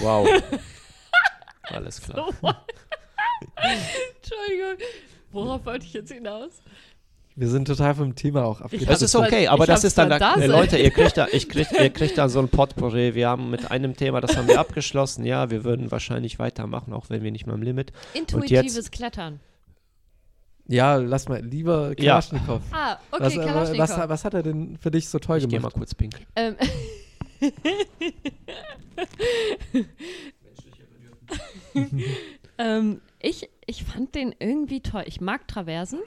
wow. Alles klar. Entschuldigung. Worauf wollte ich jetzt hinaus? Wir sind total vom Thema auch Ich abgekommen. Das ist okay, aber ich das ist dann, da, äh, Leute, ihr kriegt, da, ich krieg, ihr kriegt da so ein Potpourri. Wir haben mit einem Thema, das haben wir abgeschlossen. Ja, wir würden wahrscheinlich weitermachen, auch wenn wir nicht mal im Limit. Intuitives Klettern. Ja, lass mal, lieber Ja. Kalaschnikow. Ah, okay, was, aber Kalaschnikow. was, was hat er denn für dich so toll Ich gehe mal gemacht? kurz pinkeln. Ähm, ähm, ich, ich fand den irgendwie toll. Ich mag Traversen.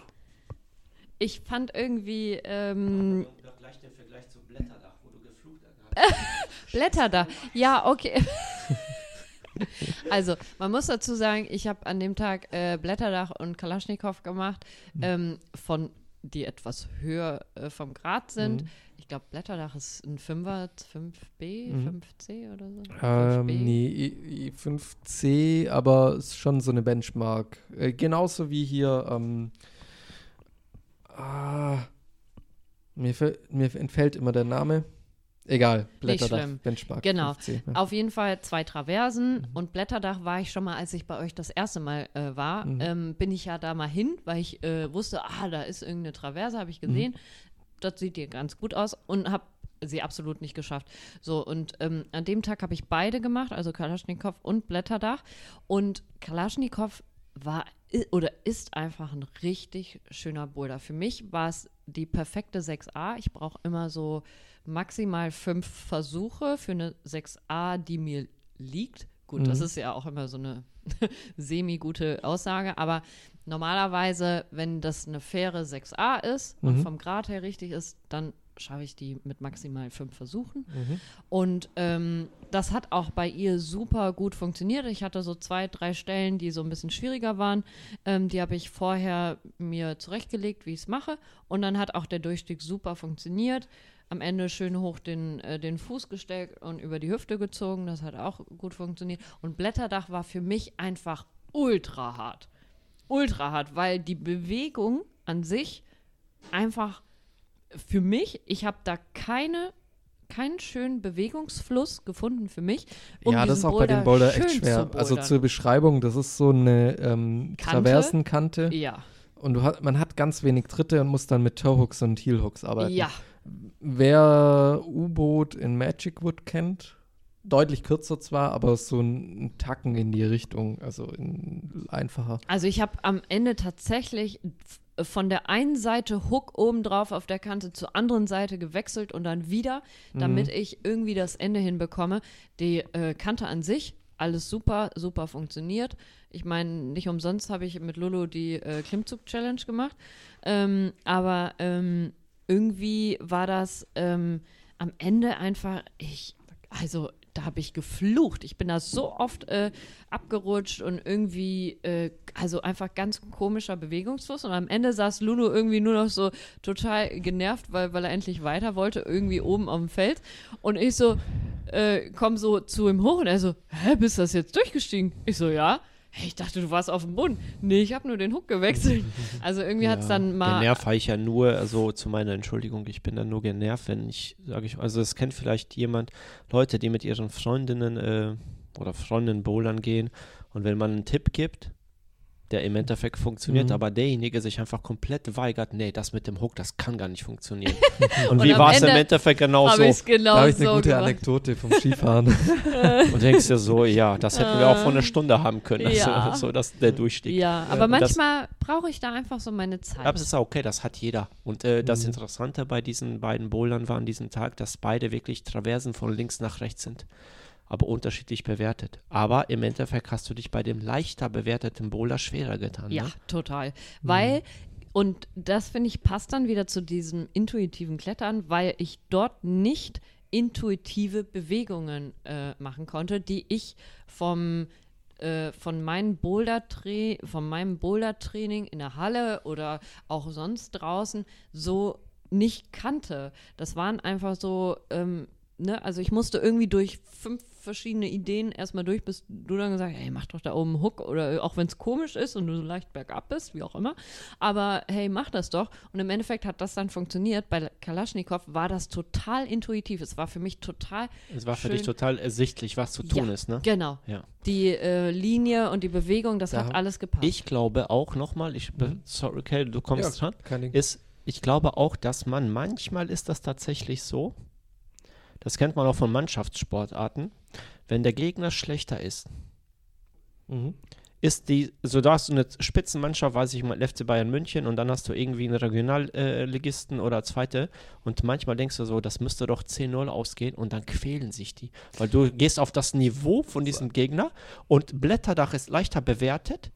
Ich fand irgendwie ähm, Gleich den Vergleich zum Blätterdach, wo du geflucht hast. Blätter da. Ja, okay. Also, man muss dazu sagen, ich habe an dem Tag äh, Blätterdach und Kalaschnikow gemacht, ähm, von die etwas höher äh, vom Grad sind. Mhm. Ich glaube, Blätterdach ist ein 5er, 5b, Mhm. 5c oder so. Ähm, 5b. nee, I- I5C, aber ist schon so eine Benchmark. Äh, genauso wie hier, ähm, ah, mir, mir entfällt immer der Name. Egal, Blätterdach. Benchmark. Genau. 5C, ja. Auf jeden Fall zwei Traversen Mhm. und Blätterdach war ich schon mal, als ich bei euch das erste Mal äh, war, Mhm. ähm, bin ich ja da mal hin, weil ich äh, wusste, ah, da ist irgendeine Traverse, habe ich Mhm. gesehen. Das sieht dir ganz gut aus und habe sie absolut nicht geschafft. So, und ähm, an dem Tag habe ich beide gemacht, also Kalaschnikow und Blätterdach. Und Kalaschnikow war oder ist einfach ein richtig schöner Boulder. Für mich war es die perfekte 6a. Ich brauche immer so maximal fünf Versuche für eine 6a, die mir liegt. Gut, das Mhm. ist ja auch immer so eine semi-gute Aussage, aber normalerweise, wenn das eine faire 6a ist und Mhm. vom Grad her richtig ist, dann schaffe ich die mit maximal fünf Versuchen. Mhm. Und ähm, das hat auch bei ihr super gut funktioniert. Ich hatte so zwei, drei Stellen, die so ein bisschen schwieriger waren. Ähm, die habe ich vorher mir zurechtgelegt, wie ich es mache. Und dann hat auch der Durchstieg super funktioniert. Am Ende schön hoch den, äh, den Fuß gesteckt und über die Hüfte gezogen. Das hat auch gut funktioniert. Und Blätterdach war für mich einfach ultra hart. Ultra hart, weil die Bewegung an sich einfach für mich, ich habe da keine, keinen schönen Bewegungsfluss gefunden für mich. um ja, das ist auch bei dem Boulder echt schwer. zu Also zur Beschreibung, das ist so eine ähm, Kante? Traversenkante Ja, und hat, man hat ganz wenig Tritte und muss dann mit Toehooks und Heelhooks arbeiten. ja, Wer U-Boot in Magic Wood kennt, deutlich kürzer zwar, aber so ein, Tacken in die Richtung, also in, einfacher. Also ich habe am Ende tatsächlich von der einen Seite Hook oben drauf auf der Kante zur anderen Seite gewechselt und dann wieder, damit ich irgendwie das Ende hinbekomme. Die äh, Kante an sich, alles super, super funktioniert. Ich meine, nicht umsonst habe ich mit Lulu die äh, Klimmzug-Challenge gemacht. Ähm, aber ähm, irgendwie war das ähm, am Ende einfach, ich, also da habe ich geflucht. Ich bin da so oft äh, abgerutscht und irgendwie, äh, also einfach ganz komischer Bewegungsfluss. Und am Ende saß Lulu irgendwie nur noch so total genervt, weil, weil er endlich weiter wollte, irgendwie oben auf dem Feld. Und ich so, äh, komm so zu ihm hoch und er so, hä, bist du das jetzt durchgestiegen? Ich so, ja. Hey, ich dachte, du warst auf dem Boden. Nee, ich habe nur den Hook gewechselt. Also irgendwie hat es dann mal. Genervt war ich ja nur, also zu meiner Entschuldigung, ich bin dann nur genervt, wenn ich, sage ich, also es kennt vielleicht jemand, Leute, die mit ihren Freundinnen äh, oder Freundinnen bouldern gehen und wenn man einen Tipp gibt, der im Endeffekt funktioniert, Mhm. aber derjenige sich einfach komplett weigert, nee, das mit dem Hook, das kann gar nicht funktionieren. und, Und wie war es im Ende Endeffekt genau Habe so? ich es genau da habe ich eine so gute gemacht. Anekdote vom Skifahren. Und denkst dir so, ja, das hätten wir auch vor einer Stunde haben können, also, Ja. so dass der Durchstieg. Ja, aber und manchmal brauche ich da einfach so meine Zeit. Aber es ist auch okay, das hat jeder. Und äh, das Mhm. Interessante bei diesen beiden Bouldern war an diesem Tag, dass beide wirklich Traversen von links nach rechts sind. Aber unterschiedlich bewertet. Aber im Endeffekt hast du dich bei dem leichter bewerteten Boulder schwerer getan. Ja, Ne? total. Weil, und das finde ich passt dann wieder zu diesem intuitiven Klettern, weil ich dort nicht intuitive Bewegungen äh, machen konnte, die ich vom äh, von, meinen Boulder von meinem Boulder-Training in der Halle oder auch sonst draußen so nicht kannte. Das waren einfach so, ähm, ne, also ich musste irgendwie durch fünf verschiedene Ideen erstmal durch, bis du dann gesagt hast, hey, mach doch da oben einen Hook oder auch wenn es komisch ist und du so leicht bergab bist, wie auch immer. Aber hey, mach das doch. Und im Endeffekt hat das dann funktioniert. Bei Kalaschnikow war das total intuitiv. Es war für mich total Es war für Schön. dich total ersichtlich, was zu tun Ja, ist. Ne? Genau. Ja. Die äh, Linie und die Bewegung, das Da hat alles gepasst. Ich glaube auch nochmal, ich, Mhm. sorry, okay, du kommst dran. kein Ding. ist, ich glaube auch, dass man manchmal ist das tatsächlich so, das kennt man auch von Mannschaftssportarten, wenn der Gegner schlechter ist, Mhm. ist die, so da hast du eine Spitzenmannschaft, weiß ich mal, FC Bayern München und dann hast du irgendwie einen Regionalligisten oder zweite und manchmal denkst du so, das müsste doch 10-0 ausgehen und dann quälen sich die, weil du gehst auf das Niveau von diesem Gegner und Blätterdach ist leichter bewertet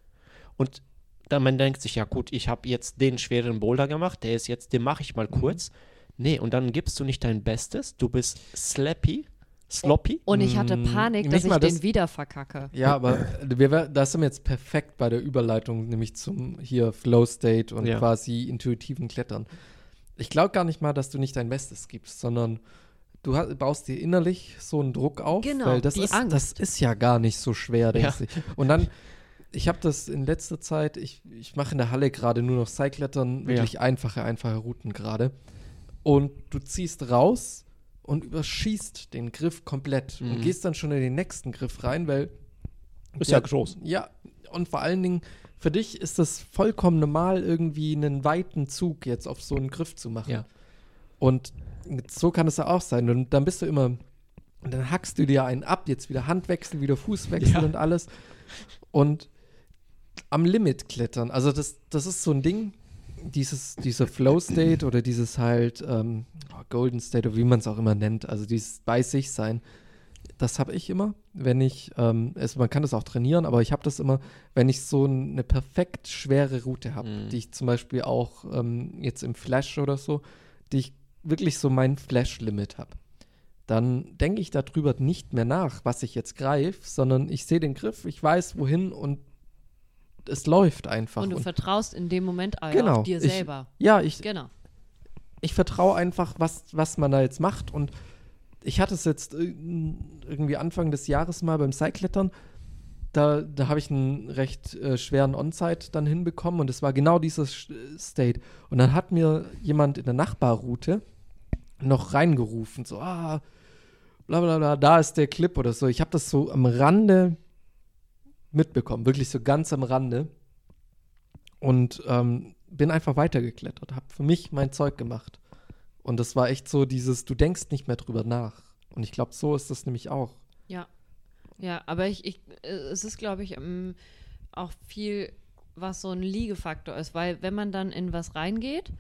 und dann man denkt sich, ja gut, ich habe jetzt den schweren Boulder gemacht, der ist jetzt, den mache ich mal kurz. Nee, und dann gibst du nicht dein Bestes, du bist slappy, sloppy. und ich hatte Mm, Panik, dass ich das- den wieder verkacke. Ja, aber wir, da sind wir jetzt perfekt bei der Überleitung, nämlich zum hier Flow State und Ja. quasi intuitiven Klettern. Ich glaube gar nicht mal, dass du nicht dein Bestes gibst, sondern du ha- baust dir innerlich so einen Druck auf, Genau, weil das die ist, Angst. das ist ja gar nicht so schwer, denkst du. Und dann, ich habe das in letzter Zeit, ich, ich mache in der Halle gerade nur noch Seilklettern, wirklich einfache, einfache Routen gerade. Und du ziehst raus und überschießt den Griff komplett und Mhm. gehst dann schon in den nächsten Griff rein, weil Ist Ja. ja groß. ja, und vor allen Dingen, für dich ist das vollkommen normal, irgendwie einen weiten Zug jetzt auf so einen Griff zu machen. Ja. Und so kann es ja auch sein. Und dann bist du immer, und dann hackst du dir einen ab, jetzt wieder Handwechsel, wieder Fußwechsel Ja. und alles. Und am Limit klettern, also das, das ist so ein Ding, dieses, dieser Flow State oder dieses halt ähm, oh, Golden State oder wie man es auch immer nennt, also dieses bei sich sein, das habe ich immer, wenn ich, ähm, es, man kann das auch trainieren, aber ich habe das immer, wenn ich so eine perfekt schwere Route habe, Mhm. die ich zum Beispiel auch ähm, jetzt im Flash oder so, die ich wirklich so mein Flash-Limit habe, dann denke ich darüber nicht mehr nach, was ich jetzt greife, sondern ich sehe den Griff, ich weiß wohin und es läuft einfach. Und du Und- vertraust in dem Moment auch Genau, dir ich- selber. ja, ich, Genau. ich vertraue einfach, was, was man da jetzt macht. Und ich hatte es jetzt irgendwie Anfang des Jahres mal beim Seilklettern. Da, da habe ich einen recht äh, schweren On-Site dann hinbekommen und es war genau dieses State. Und dann hat mir jemand in der Nachbarroute noch reingerufen, so, ah, bla bla bla, da ist der Clip oder so. Ich habe das so am Rande mitbekommen, wirklich so ganz am Rande. Und ähm, bin einfach weitergeklettert, habe für mich mein Zeug gemacht. Und das war echt so dieses, du denkst nicht mehr drüber nach. Und ich glaube, so ist das nämlich auch. Ja. Ja, aber ich, ich äh, es ist, glaube ich, ähm, auch viel, was so ein Liegefaktor ist, weil wenn man dann in was reingeht,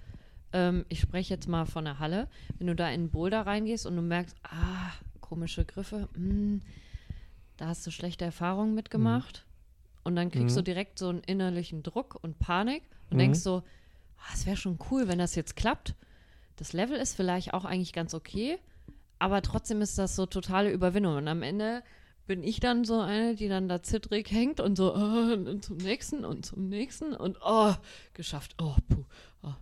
ähm, ich spreche jetzt mal von der Halle, wenn du da in Boulder reingehst und du merkst, ah, komische Griffe, hm, da hast du schlechte Erfahrungen mitgemacht und dann kriegst Mhm. du direkt so einen innerlichen Druck und Panik und Mhm. denkst so, ah, es wäre schon cool, wenn das jetzt klappt. Das Level ist vielleicht auch eigentlich ganz okay, aber trotzdem ist das so totale Überwindung. Und am Ende bin ich dann so eine, die dann da zittrig hängt und so oh, und zum nächsten und zum nächsten und oh, geschafft. Oh, puh. Oh.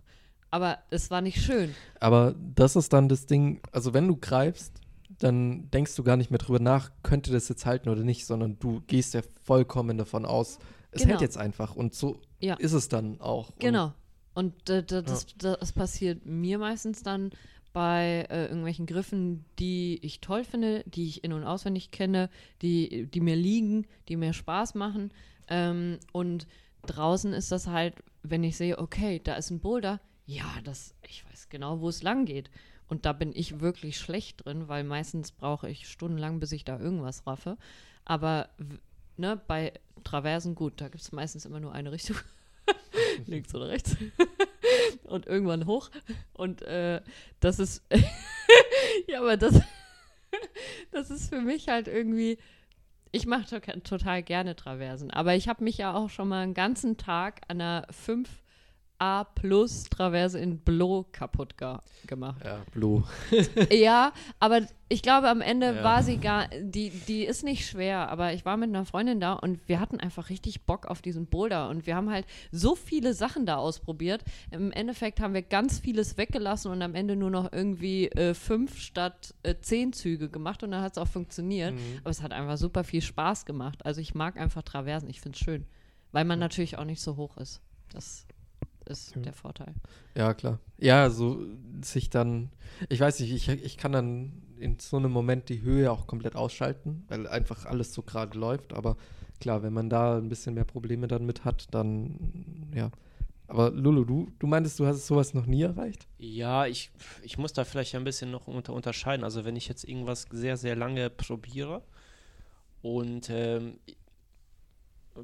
Aber es war nicht schön. Aber das ist dann das Ding, also wenn du greifst, dann denkst du gar nicht mehr drüber nach, könnte das jetzt halten oder nicht, sondern du gehst ja vollkommen davon aus, es Genau. hält jetzt einfach. Und so Ja. ist es dann auch. Und Genau. Und äh, da- das, das passiert mir meistens dann bei äh, irgendwelchen Griffen, die ich toll finde, die ich in- und auswendig kenne, die, die mir liegen, die mir Spaß machen. Ähm, und draußen ist das halt, wenn ich sehe, okay, da ist ein Boulder, ja, das, ich weiß genau, wo es lang geht. Und da bin ich wirklich schlecht drin, weil meistens brauche ich stundenlang, bis ich da irgendwas raffe. Aber ne, bei Traversen, gut, da gibt es meistens immer nur eine Richtung. Links oder rechts. Und irgendwann hoch. Und äh, das ist. ja, aber das. das ist für mich halt irgendwie. Ich mache to total gerne Traversen. Aber ich habe mich ja auch schon mal einen ganzen Tag an einer 5A Plus Traverse in Blow kaputt ge gemacht. Ja, Blue. Ja, aber ich glaube, am Ende Ja. war sie gar, die, die ist nicht schwer, aber ich war mit einer Freundin da und wir hatten einfach richtig Bock auf diesen Boulder und wir haben halt so viele Sachen da ausprobiert. Im Endeffekt haben wir ganz vieles weggelassen und am Ende nur noch irgendwie äh, fünf statt äh, zehn Züge gemacht und dann hat es auch funktioniert. Aber es hat einfach super viel Spaß gemacht. Also ich mag einfach Traversen, ich finde es schön, weil man natürlich auch nicht so hoch ist. Das ist Ja. der Vorteil. Ja, klar. Ja, so sich dann, ich weiß nicht, ich, ich kann dann in so einem Moment die Höhe auch komplett ausschalten, weil einfach alles so gerade läuft. Aber klar, wenn man da ein bisschen mehr Probleme dann mit hat, dann ja. Aber Lulu, du, du meintest, du hast sowas noch nie erreicht? Ja, ich, ich muss da vielleicht ein bisschen noch unter, unterscheiden. Also wenn ich jetzt irgendwas sehr, sehr lange probiere und ähm,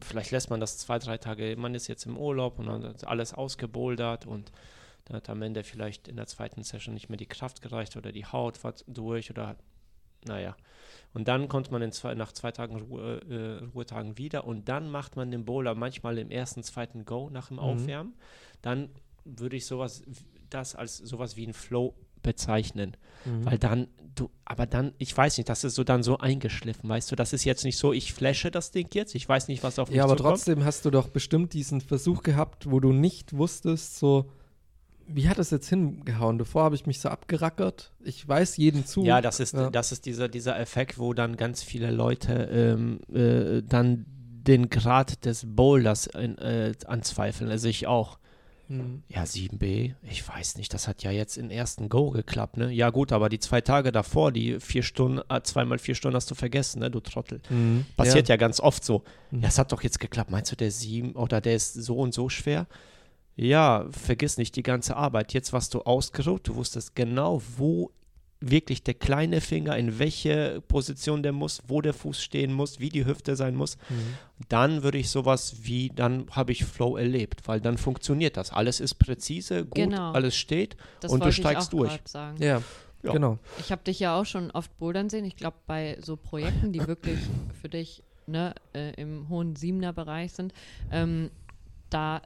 vielleicht lässt man das zwei, drei Tage, man ist jetzt im Urlaub und dann ist alles ausgebouldert und dann hat am Ende vielleicht in der zweiten Session nicht mehr die Kraft gereicht oder die Haut war durch oder naja. Und dann kommt man zwei, nach zwei Tagen Ruhe, äh, Ruhetagen wieder und dann macht man den Bowler manchmal im ersten, zweiten Go nach dem Mhm. Aufwärmen. Dann würde ich sowas, das als sowas wie ein Flow bezeichnen. Mhm. Weil dann, du, aber dann, ich weiß nicht, das ist so dann so eingeschliffen, weißt du, das ist jetzt nicht so, ich flashe das Ding jetzt, ich weiß nicht, was auf mich Ja, aber zukommt. trotzdem hast du doch bestimmt diesen Versuch gehabt, wo du nicht wusstest, so, wie hat es jetzt hingehauen? Davor habe ich mich so abgerackert. Ich weiß jeden Zug. Ja, das ist, Ja. das ist dieser, dieser Effekt, wo dann ganz viele Leute ähm, äh, dann den Grad des Boulders in, äh, anzweifeln. Also ich auch. Mhm. Ja, 7b, ich weiß nicht, das hat ja jetzt im ersten Go geklappt, ne? Ja gut, aber die zwei Tage davor, die vier Stunden, äh, zweimal vier Stunden hast du vergessen, ne, du Trottel. Mhm. Passiert ja, ganz oft so. Mhm. Ja, es hat doch jetzt geklappt. Meinst du, der sieben oder der ist so und so schwer? Ja, vergiss nicht die ganze Arbeit. Jetzt warst du ausgeruht, du wusstest genau, wo wirklich der kleine Finger, in welche Position der muss, wo der Fuß stehen muss, wie die Hüfte sein muss. Mhm. Dann würde ich sowas wie, dann habe ich Flow erlebt, weil dann funktioniert das. Alles ist präzise, gut, Genau. alles steht. Das Und du steigst auch durch. Ja, Ja. genau. Ich habe dich ja auch schon oft bouldern sehen. Ich glaube, bei so Projekten, die wirklich für dich ne, äh, im hohen Siebener-Bereich sind, ähm, da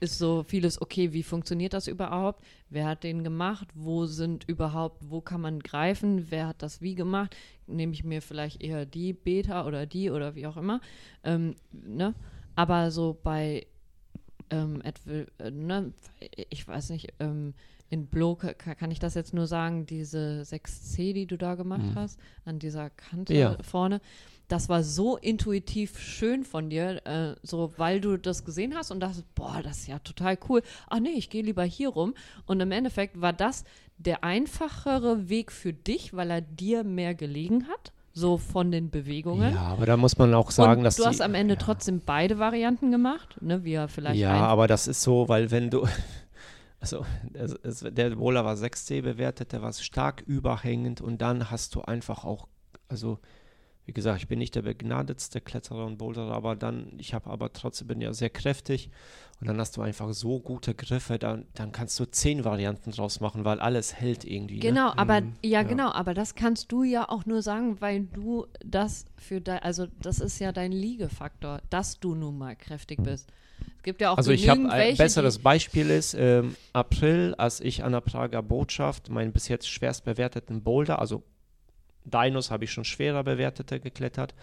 ist so vieles, okay, wie funktioniert das überhaupt? Wer hat den gemacht? Wo sind überhaupt, wo kann man greifen? Wer hat das wie gemacht? Nehme ich mir vielleicht eher die Beta oder die oder wie auch immer. Ähm, ne? Aber so bei, ähm, äh, ne? ich weiß nicht, ähm, in Blo ka- kann ich das jetzt nur sagen, diese 6C, die du da gemacht Mhm. hast, an dieser Kante Ja. vorne, das war so intuitiv schön von dir, äh, so weil du das gesehen hast und dachtest, boah, das ist ja total cool. Ach nee, ich gehe lieber hier rum. Und im Endeffekt war das der einfachere Weg für dich, weil er dir mehr gelegen hat, so von den Bewegungen. Ja, aber da muss man auch sagen, und dass du die, hast am Ende trotzdem beide Varianten gemacht, ne, wie er vielleicht Ja, ein- aber das ist so, weil wenn du, also es, der Bowler war 6C bewertet, der war stark überhängend und dann hast du einfach auch, also wie gesagt, ich bin nicht der begnadetste Kletterer und Boulderer, aber dann, ich habe aber trotzdem, bin ja sehr kräftig und dann hast du einfach so gute Griffe, dann, dann kannst du zehn Varianten draus machen, weil alles hält irgendwie. Ne? Genau, aber Mhm, ja, ja. genau, aber das kannst du ja auch nur sagen, weil du das für dein, also das ist ja dein Liegefaktor, dass du nun mal kräftig bist. Es gibt ja auch Also ich habe genügend ein welche, besseres Beispiel ist ähm, April, als ich an der Prager Botschaft meinen bis jetzt schwerst bewerteten Boulder, also Dinos habe ich schon schwerer bewertete geklettert,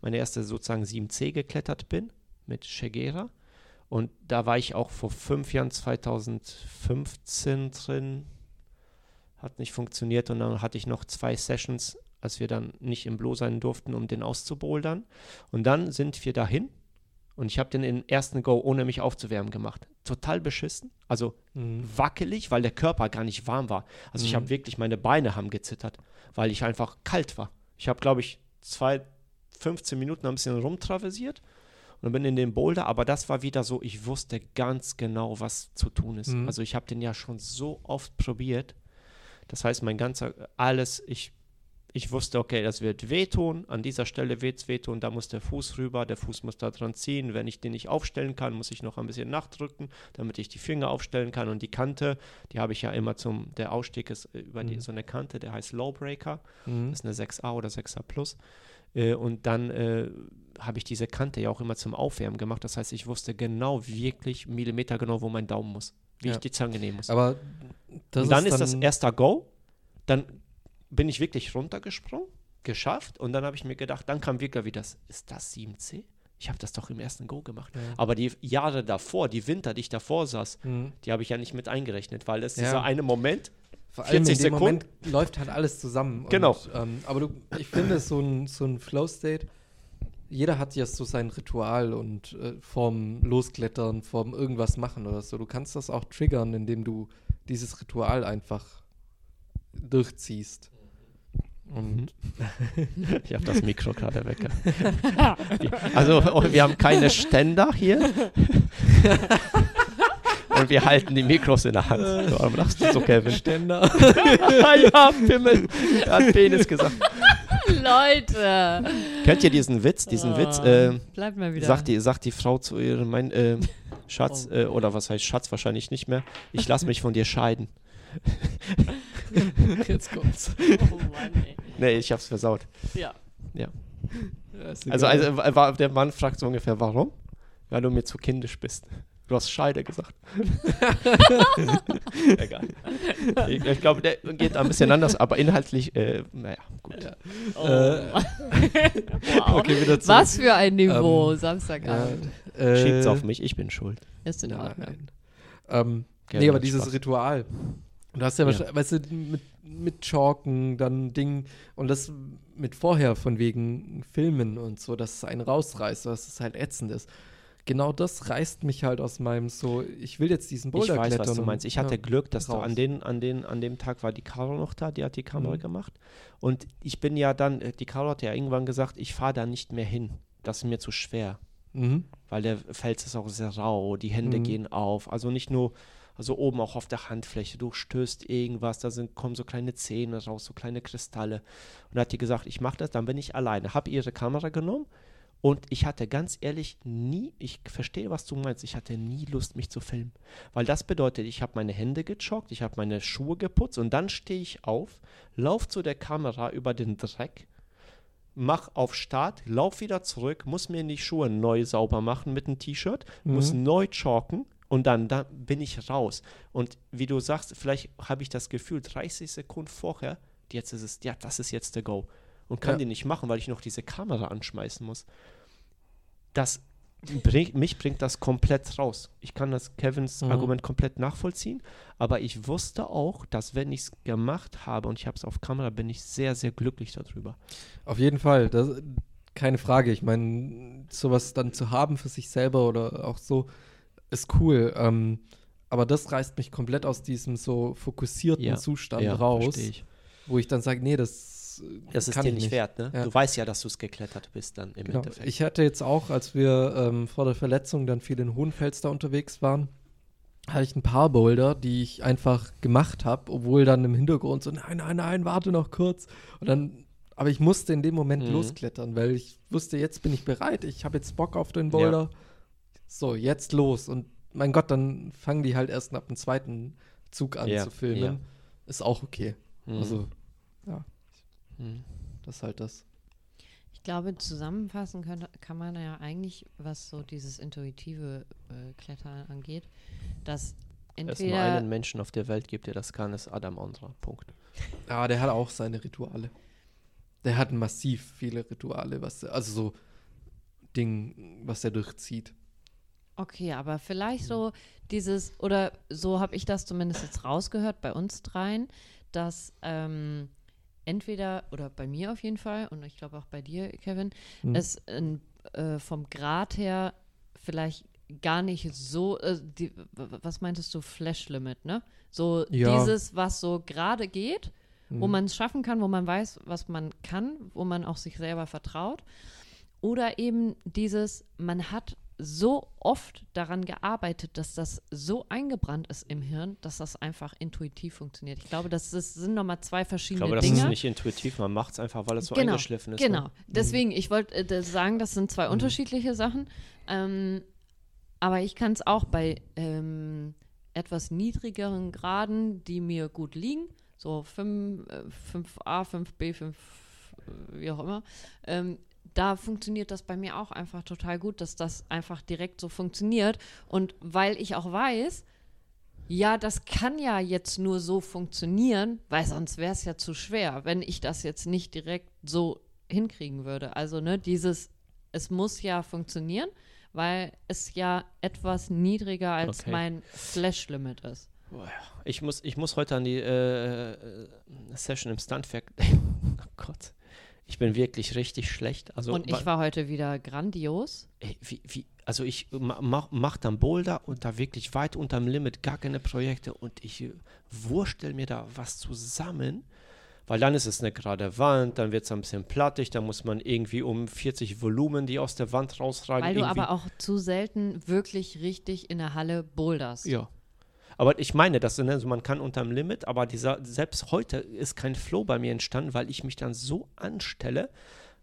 meine erste sozusagen 7C geklettert bin mit Shegera. Und da war ich auch vor fünf Jahren 2015 drin, hat nicht funktioniert. Und dann hatte ich noch zwei Sessions, als wir dann nicht im Blo sein durften, um den auszubouldern. Und dann sind wir dahin und ich habe den im ersten Go, ohne mich aufzuwärmen, gemacht. Total beschissen. Also Mhm. wackelig, weil der Körper gar nicht warm war. Also ich Mhm. habe wirklich, meine Beine haben gezittert, weil ich einfach kalt war. Ich habe, glaube ich, zwei, 15 Minuten ein bisschen rumtraversiert und bin in den Boulder, aber das war wieder so, ich wusste ganz genau, was zu tun ist. Mhm. Also ich habe den ja schon so oft probiert. Das heißt, mein ganzer, alles, ich, ich wusste, okay, das wird wehtun, an dieser Stelle wird es wehtun, da muss der Fuß rüber, der Fuß muss da dran ziehen. Wenn ich den nicht aufstellen kann, muss ich noch ein bisschen nachdrücken, damit ich die Finger aufstellen kann. Und die Kante, die habe ich ja immer zum, der Ausstieg ist äh, über die, Mhm. so eine Kante, der heißt Lowbreaker. Mhm. Das ist eine 6a oder 6a Plus. Äh, und dann äh, habe ich diese Kante ja auch immer zum Aufwärmen gemacht. Das heißt, ich wusste genau, wirklich Millimeter genau, wo mein Daumen muss, wie Ja. ich die Zange nehmen muss. Aber das und dann ist, ist, das dann, erster Go. Dann bin ich wirklich runtergesprungen, geschafft. Und dann habe ich mir gedacht, dann kam wirklich wieder, das, ist das 7C? Ich habe das doch im ersten Go gemacht. Ja. Aber die Jahre davor, die Winter, die ich davor saß, Mhm. die habe ich ja nicht mit eingerechnet, weil es Ja. dieser eine Moment, Vor allem in 40 dem Sekunden. Moment läuft halt alles zusammen. Genau. Und, ähm, aber du, ich finde, so ein, so ein Flow-State, jeder hat ja so sein Ritual und äh, vorm Losklettern, vorm irgendwas machen oder so. Du kannst das auch triggern, indem du dieses Ritual einfach durchziehst. Und ich habe das Mikro gerade weg. Also oh, wir haben keine Ständer hier. Und wir halten die Mikros in der Hand. Warum lachst du so, Kevin? Ständer. ja, Pimmel. Er hat Penis gesagt. Leute. Kennt ihr diesen Witz? Diesen Oh, Witz, äh, Bleibt mal wieder. sagt, die, sagt die Frau zu ihrem mein, äh, Schatz, Oh. äh, oder was heißt Schatz wahrscheinlich nicht mehr, ich lasse mich von dir scheiden. Jetzt kommt's. oh Mann, ey. Nee, ich hab's versaut. Ja. Ja, Also, also wa- war, der Mann fragt so ungefähr, warum? Weil du mir zu kindisch bist. Du hast Scheide gesagt. Egal. Ich, ich glaube, der geht ein bisschen anders, aber inhaltlich, äh, naja, gut. Ja. Oh. Äh, wow. okay, wieder zurück. Was für ein Niveau, Ähm, Samstagabend. Ja, äh, Schiebt's auf mich, ich bin schuld. Ist in Ordnung. Nein. Ähm, nee, aber dieses Spaß. Ritual. Du hast ja, Ja. wahrscheinlich, weißt du, mit, mit Chalken, dann Ding und das mit vorher von wegen Filmen und so, dass es einen rausreißt, dass es halt ätzend ist. Genau das reißt mich halt aus meinem so, ich will jetzt diesen Ich Boulder weiß, klettern. was du und- meinst. Ich hatte ja. Glück, dass du raus. an, den, an, den, an dem Tag war die Caro noch da, die hat die Kamera Mhm. gemacht. Und ich bin ja dann, äh, die Caro hat ja irgendwann gesagt, ich fahre da nicht mehr hin. Das ist mir zu schwer. Mhm. weil der Fels ist auch sehr rau, die Hände Mhm. gehen auf. Also nicht nur, also oben auch auf der Handfläche, du stößt irgendwas, da sind, kommen so kleine Zähne raus, so kleine Kristalle. Und da hat die gesagt, ich mache das, dann bin ich alleine. Habe ihre Kamera genommen und ich hatte ganz ehrlich nie, ich verstehe, was du meinst, ich hatte nie Lust, mich zu filmen. Weil das bedeutet, ich habe meine Hände gejoggt, ich habe meine Schuhe geputzt und dann stehe ich auf, laufe zu der Kamera über den Dreck, mach auf Start, lauf wieder zurück, muss mir die Schuhe neu sauber machen mit einem T-Shirt, muss Mhm. neu chalken Und dann, dann bin ich raus. Und wie du sagst, vielleicht habe ich das Gefühl, 30 Sekunden vorher, jetzt ist es, ja, das ist jetzt der Go. Und kann Ja. die nicht machen, weil ich noch diese Kamera anschmeißen muss. Das bring, mich bringt das komplett raus. Ich kann das Kevins Mhm. Argument komplett nachvollziehen, aber ich wusste auch, dass wenn ich es gemacht habe und ich habe es auf Kamera, bin ich sehr, sehr glücklich darüber. Auf jeden Fall, das, keine Frage. Ich meine, sowas dann zu haben für sich selber oder auch so, ist cool. Ähm, aber das reißt mich komplett aus diesem so fokussierten Ja, Zustand Ja, raus, ich. wo ich dann sage, nee, das, äh, Das ist dir ich nicht, wert, ne? Ja. Du weißt ja, dass du es geklettert bist dann im Genau. Endeffekt. Ich hatte jetzt auch, als wir ähm, vor der Verletzung dann viel in Hohenfels da unterwegs waren, hatte ich ein paar Boulder, die ich einfach gemacht habe, obwohl dann im Hintergrund so, nein, nein, nein, warte noch kurz. Und dann, aber ich musste in dem Moment Mhm. losklettern, weil ich wusste, jetzt bin ich bereit, ich habe jetzt Bock auf den Boulder. So, jetzt los. Und mein Gott, dann fangen die halt erst ab dem zweiten Zug an Ja, zu filmen. ja. Ist auch okay. Mhm. Also, Mhm. das ist halt das. Ich glaube, zusammenfassen könnte, kann man ja eigentlich, was so dieses intuitive äh, Klettern angeht, dass Es nur entweder einen Menschen auf der Welt gibt, der das kann, ist Adam Ondra. Punkt. Ja, der hat auch seine Rituale. Der hat massiv viele Rituale, was also so Ding, was er durchzieht. Okay, aber vielleicht so dieses, oder so habe ich das zumindest jetzt rausgehört bei uns dreien, dass ähm, entweder, oder bei mir auf jeden Fall, und ich glaube auch bei dir, Kevin, Hm. es in, äh, vom Grad her vielleicht gar nicht so, äh, die, was meintest du, Flash Limit, ne? So Ja. dieses, was so gerade geht, wo Mhm. man es schaffen kann, wo man weiß, was man kann, wo man auch sich selber vertraut. Oder eben dieses, man hat so oft daran gearbeitet, dass das so eingebrannt ist im Hirn, dass das einfach intuitiv funktioniert. Ich glaube, das, ist, sind nochmal zwei Ich verschiedene glaube, das Dinge. ist nicht intuitiv, man macht es einfach, weil es so Genau, eingeschliffen ist. Genau. Ne? Deswegen, ich wollte äh, sagen, das sind zwei Mhm. unterschiedliche Sachen. Ähm, aber ich kann es auch bei ähm, etwas niedrigeren Graden, die mir gut liegen, so 5, äh, 5a, 5b, 5, äh, wie auch immer, ähm, da funktioniert das bei mir auch einfach total gut, dass das einfach direkt so funktioniert. Und weil ich auch weiß, ja, das kann ja jetzt nur so funktionieren, weil sonst wäre es ja zu schwer, wenn ich das jetzt nicht direkt so hinkriegen würde. Also, ne, dieses, es muss ja funktionieren, weil es ja etwas niedriger als Okay. mein Slash-Limit ist. Ich muss, ich muss heute an die äh, äh, Session im Stuntwerk. oh Gott. Ich bin wirklich richtig schlecht. Also, Und ich war heute wieder grandios. ey, wie, wie, also ich ma, mach, mach dann Boulder und da wirklich weit unterm Limit, gar keine Projekte und ich äh, wurstel mir da was zusammen, weil dann ist es eine gerade Wand, dann wird es ein bisschen plattig, dann muss man irgendwie um 40 Volumen, die aus der Wand rausragen. Weil du aber auch zu selten wirklich richtig in der Halle boulderst. Ja. Aber ich meine, das, ne, also man kann unterm Limit, aber dieser, selbst heute ist kein Flow bei mir entstanden, weil ich mich dann so anstelle,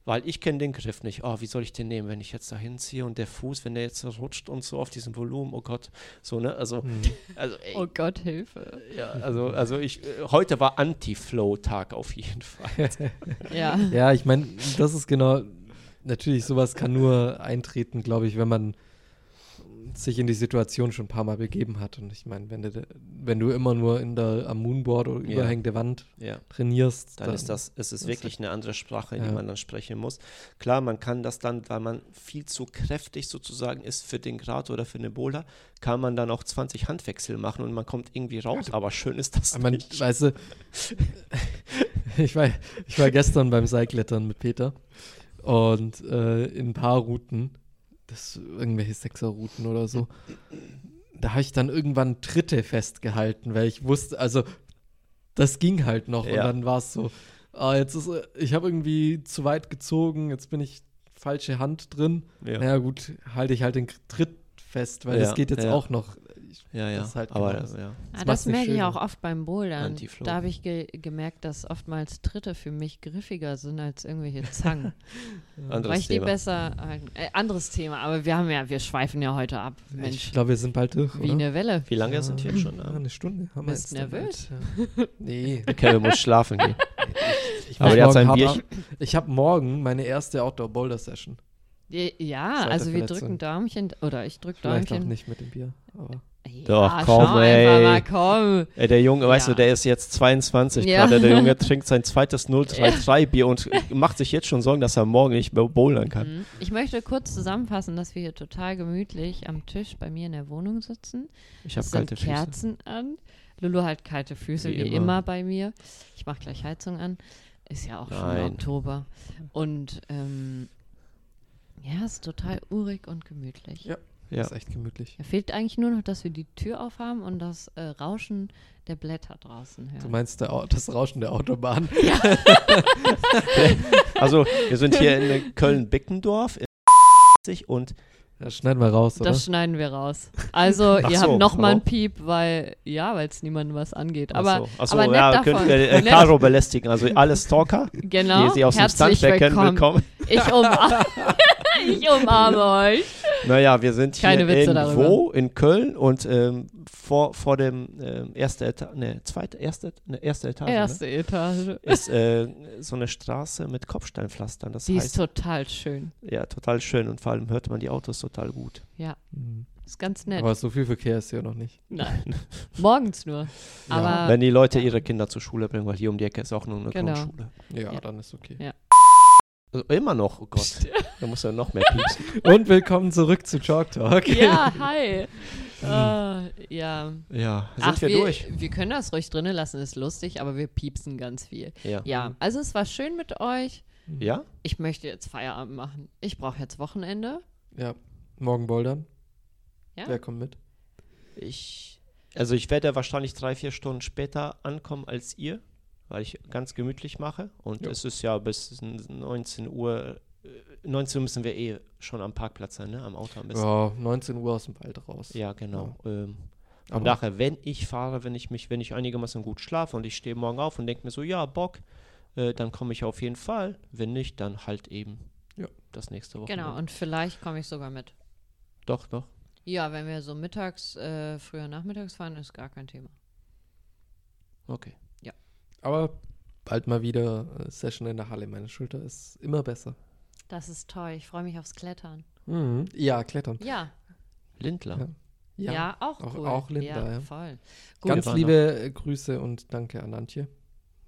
weil ich kenne den Griff nicht. Oh, wie soll ich den nehmen, wenn ich jetzt da hinziehe und der Fuß, wenn der jetzt so rutscht und so auf diesem Volumen, oh Gott, so, ne, also, Mhm. also, ey, Oh Gott, Hilfe. ja, also, also ich, äh, heute war Anti-Flow-Tag auf jeden Fall. Ja. Ja, ich meine, das ist genau, natürlich, sowas kann nur eintreten, glaube ich, wenn man sich in die Situation schon ein paar Mal begeben hat. Und ich meine, wenn du, wenn du immer nur in der, am Moonboard oder Ja. überhängende Wand Ja. trainierst, Dann ist das, es ist wirklich eine andere Sprache, die Ja. man dann sprechen muss. Klar, man kann das dann, weil man viel zu kräftig sozusagen ist für den Grad oder für eine Boulder, kann man dann auch 20 Handwechsel machen und man kommt irgendwie raus. Aber schön ist das Ich meine, nicht. weißt du, ich war, ich war gestern beim Seilklettern mit Peter und äh, in ein paar Routen, das irgendwelche Sechserrouten oder so, da habe ich dann irgendwann Tritte festgehalten, weil ich wusste, also das ging halt noch und Ja. dann war es so, ah, jetzt ist, ich habe irgendwie zu weit gezogen, jetzt bin ich falsche Hand drin. Ja, Naja gut, halte ich halt den Tritt fest, weil Ja, das geht jetzt ja. auch noch. Ich, ja. ja. das ist halt Aber genau das. ja. Ah, Das das merke ich auch oft beim Bouldern. Da habe ich ge gemerkt, dass oftmals Tritte für mich griffiger sind als irgendwelche Zangen. anderes weil ich die Thema. besser. Äh, anderes Thema, aber wir haben ja, wir schweifen ja heute ab. Ich Mensch, glaube, wir sind bald durch. wie oder? eine Welle. Wie lange sind wir schon? Ja, da? eine Stunde. Haben wir Bist jetzt nervös? Ja. Nee. Kevin muss schlafen gehen. Ich Aber muss der hat morgen sein hart Bierchen. ab- Ich habe morgen meine erste Outdoor-Boulder-Session. Ja, Seit der also wir drücken Däumchen oder ich drücke Vielleicht auch Däumchen. nicht mit dem Bier. Aber Doch, ja, komm, schau ey. einfach mal, komm. Ey, der Junge, weißt Ja. du, der ist jetzt 22 Ja. gerade. Der Junge trinkt sein zweites 033-Bier und macht sich jetzt schon Sorgen, dass er morgen nicht mehr bowlern kann. Mhm. Ich möchte kurz zusammenfassen, dass wir hier total gemütlich am Tisch bei mir in der Wohnung sitzen. Ich habe kalte Füße. Kerzen an. Lulu hat kalte Füße, Wie wie, immer. immer. bei mir. Ich mache gleich Heizung an. Ist ja auch schon Nein. Oktober. Und ähm, ja, ist total urig und gemütlich. Ja. Ja. Ist echt gemütlich. Da fehlt eigentlich nur noch, dass wir die Tür aufhaben und das äh, Rauschen der Blätter draußen hören. Du meinst das Rauschen der Autobahn? Also, wir sind hier in Köln-Bickendorf und Das schneiden wir raus, oder? Das schneiden wir raus. Also, Ach ihr so, habt nochmal einen? Piep, weil, ja, weil es niemandem was angeht. Aber, Ach so, Ach so, ja, davon. könnt ihr äh, Caro belästigen. Also alle Stalker, genau, die sie aus dem herzlich Stunt kennen, willkommen. willkommen. Ich, umarme, ich umarme euch. Naja, wir sind hier Keine Witze irgendwo in Köln und ähm, vor, vor dem ähm, erste Etage, ne, zweite, erste, ne, erste Etage, Erste Etage. Ne? ist äh, so eine Straße mit Kopfsteinpflastern. Das Die ist heißt, total schön. ja, total schön und vor allem hört man die Autos total gut. Ja, Mhm. ist ganz nett. Aber so viel Verkehr ist hier noch nicht. Nein. Morgens nur. Aber Wenn die Leute ihre Kinder zur Schule bringen, weil hier um die Ecke ist auch nur eine Genau. Grundschule. Ja, Ja. dann ist okay. Ja. Also immer noch, oh Gott, da muss ja noch mehr piepsen. Und willkommen zurück zu Chalk Talk. ja, hi. Äh, ja. Ja, sind Ach, wir, wir, durch? wir können das ruhig drinnen lassen, ist lustig, aber wir piepsen ganz viel. Ja. Ja, also es war schön mit euch. Ja? Ich möchte jetzt Feierabend machen. Ich brauche jetzt Wochenende. Ja. Morgen bouldern. Ja. Wer kommt mit? Ich, also ich werde wahrscheinlich drei, vier Stunden später ankommen als ihr, weil ich ganz gemütlich mache. Und Ja. es ist ja bis 19 Uhr, äh, 19 Uhr müssen wir eh schon am Parkplatz sein, ne? Am Auto am besten. Ja, 19 Uhr aus dem Wald raus. Ja, genau. Ähm, Aber- von daher, wenn ich fahre, wenn ich mich, wenn ich einigermaßen gut schlafe und ich stehe morgen auf und denke mir so, ja, Bock, äh, dann komme ich auf jeden Fall. Wenn nicht, dann halt eben Ja. das nächste Woche. Genau, und vielleicht komme ich sogar mit. Doch, doch. Ja, wenn wir so mittags, äh, früher nachmittags fahren, ist gar kein Thema. Okay. Aber bald mal wieder äh, Session in der Halle. Meine Schulter ist immer besser. Das ist toll. Ich freue mich aufs Klettern. Mhm. Ja, klettern. Ja, Lindler. ja, Ja. auch auch- cool. auch Linda, ja, ja. voll. Gut, Ganz liebe äh, Grüße und danke an Antje,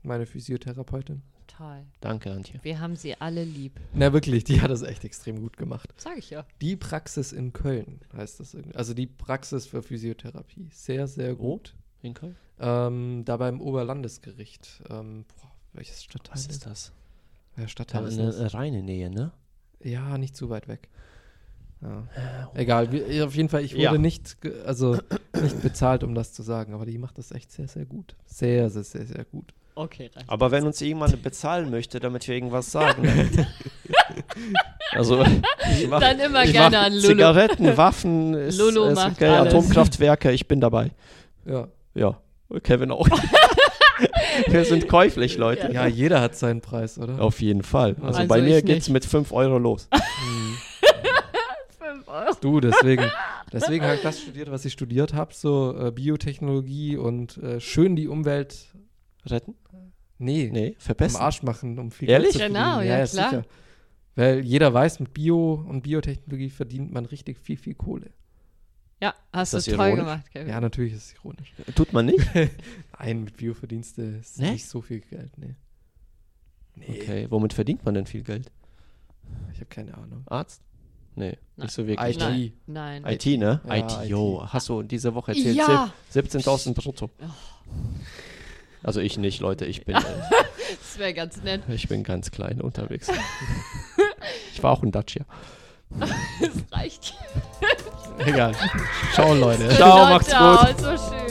meine Physiotherapeutin. toll. Danke, Antje. Wir haben sie alle lieb. Na wirklich, die hat das echt extrem gut gemacht. Sag ich ja. Die Praxis in Köln heißt das irgendwie. Also die Praxis für Physiotherapie. Sehr, sehr gut. In Köln? Ähm, da beim Oberlandesgericht. Ähm, boah, welches Stadtteil Was ist das? Da Stadtteil ist in das? reine Nähe, ne? Ja, nicht zu weit weg. Ja. Egal, wie, auf jeden Fall, ich wurde Ja. nicht, also nicht bezahlt, um das zu sagen, aber die macht das echt sehr, sehr gut. Sehr, sehr, sehr, sehr gut. Okay, reicht. Aber wenn uns jemand bezahlen möchte, damit wir irgendwas sagen. also, ich mach, Dann immer ich gerne an Lulu. Zigaretten, Waffen, Lulu ist macht okay, alles. Atomkraftwerke, ich bin dabei. Ja. Ja, Kevin auch. wir sind käuflich, Leute. Ja, jeder hat seinen Preis, oder? Auf jeden Fall. Also, Also bei mir geht's nicht. mit 5 Euro los. Mhm. Fünf Euro. Du, deswegen, deswegen habe ich das studiert, was ich studiert habe, so äh, Biotechnologie und äh, schön die Umwelt, Retten? nee, Nee, am verpesten. Arsch machen, um viel Ehrlich? Geld zu verdienen. Genau, ja, klar. Weil jeder weiß, mit Bio und Biotechnologie verdient man richtig viel, viel Kohle. Ja, hast Ist du toll ironisch? gemacht, Kevin. Ja, natürlich ist es ironisch. Tut man nicht? Nein, mit Bioverdienste ist Nee? nicht so viel Geld, nee. Nee, Okay, womit verdient man denn viel Geld? ich habe keine Ahnung. Arzt? Nee, Nein. nicht so wirklich. IT. Nein, nein. IT, ne? Ja, IT, yo. Hast du diese Woche erzählt? Ja, 17.000 brutto. Also ich nicht, Leute. Ich bin, äh, das wäre ganz nett. ich bin ganz klein unterwegs. Ich war auch ein Dacia. Das reicht. Egal. Ciao, Leute. Ciao, macht's ciao, gut. So schön.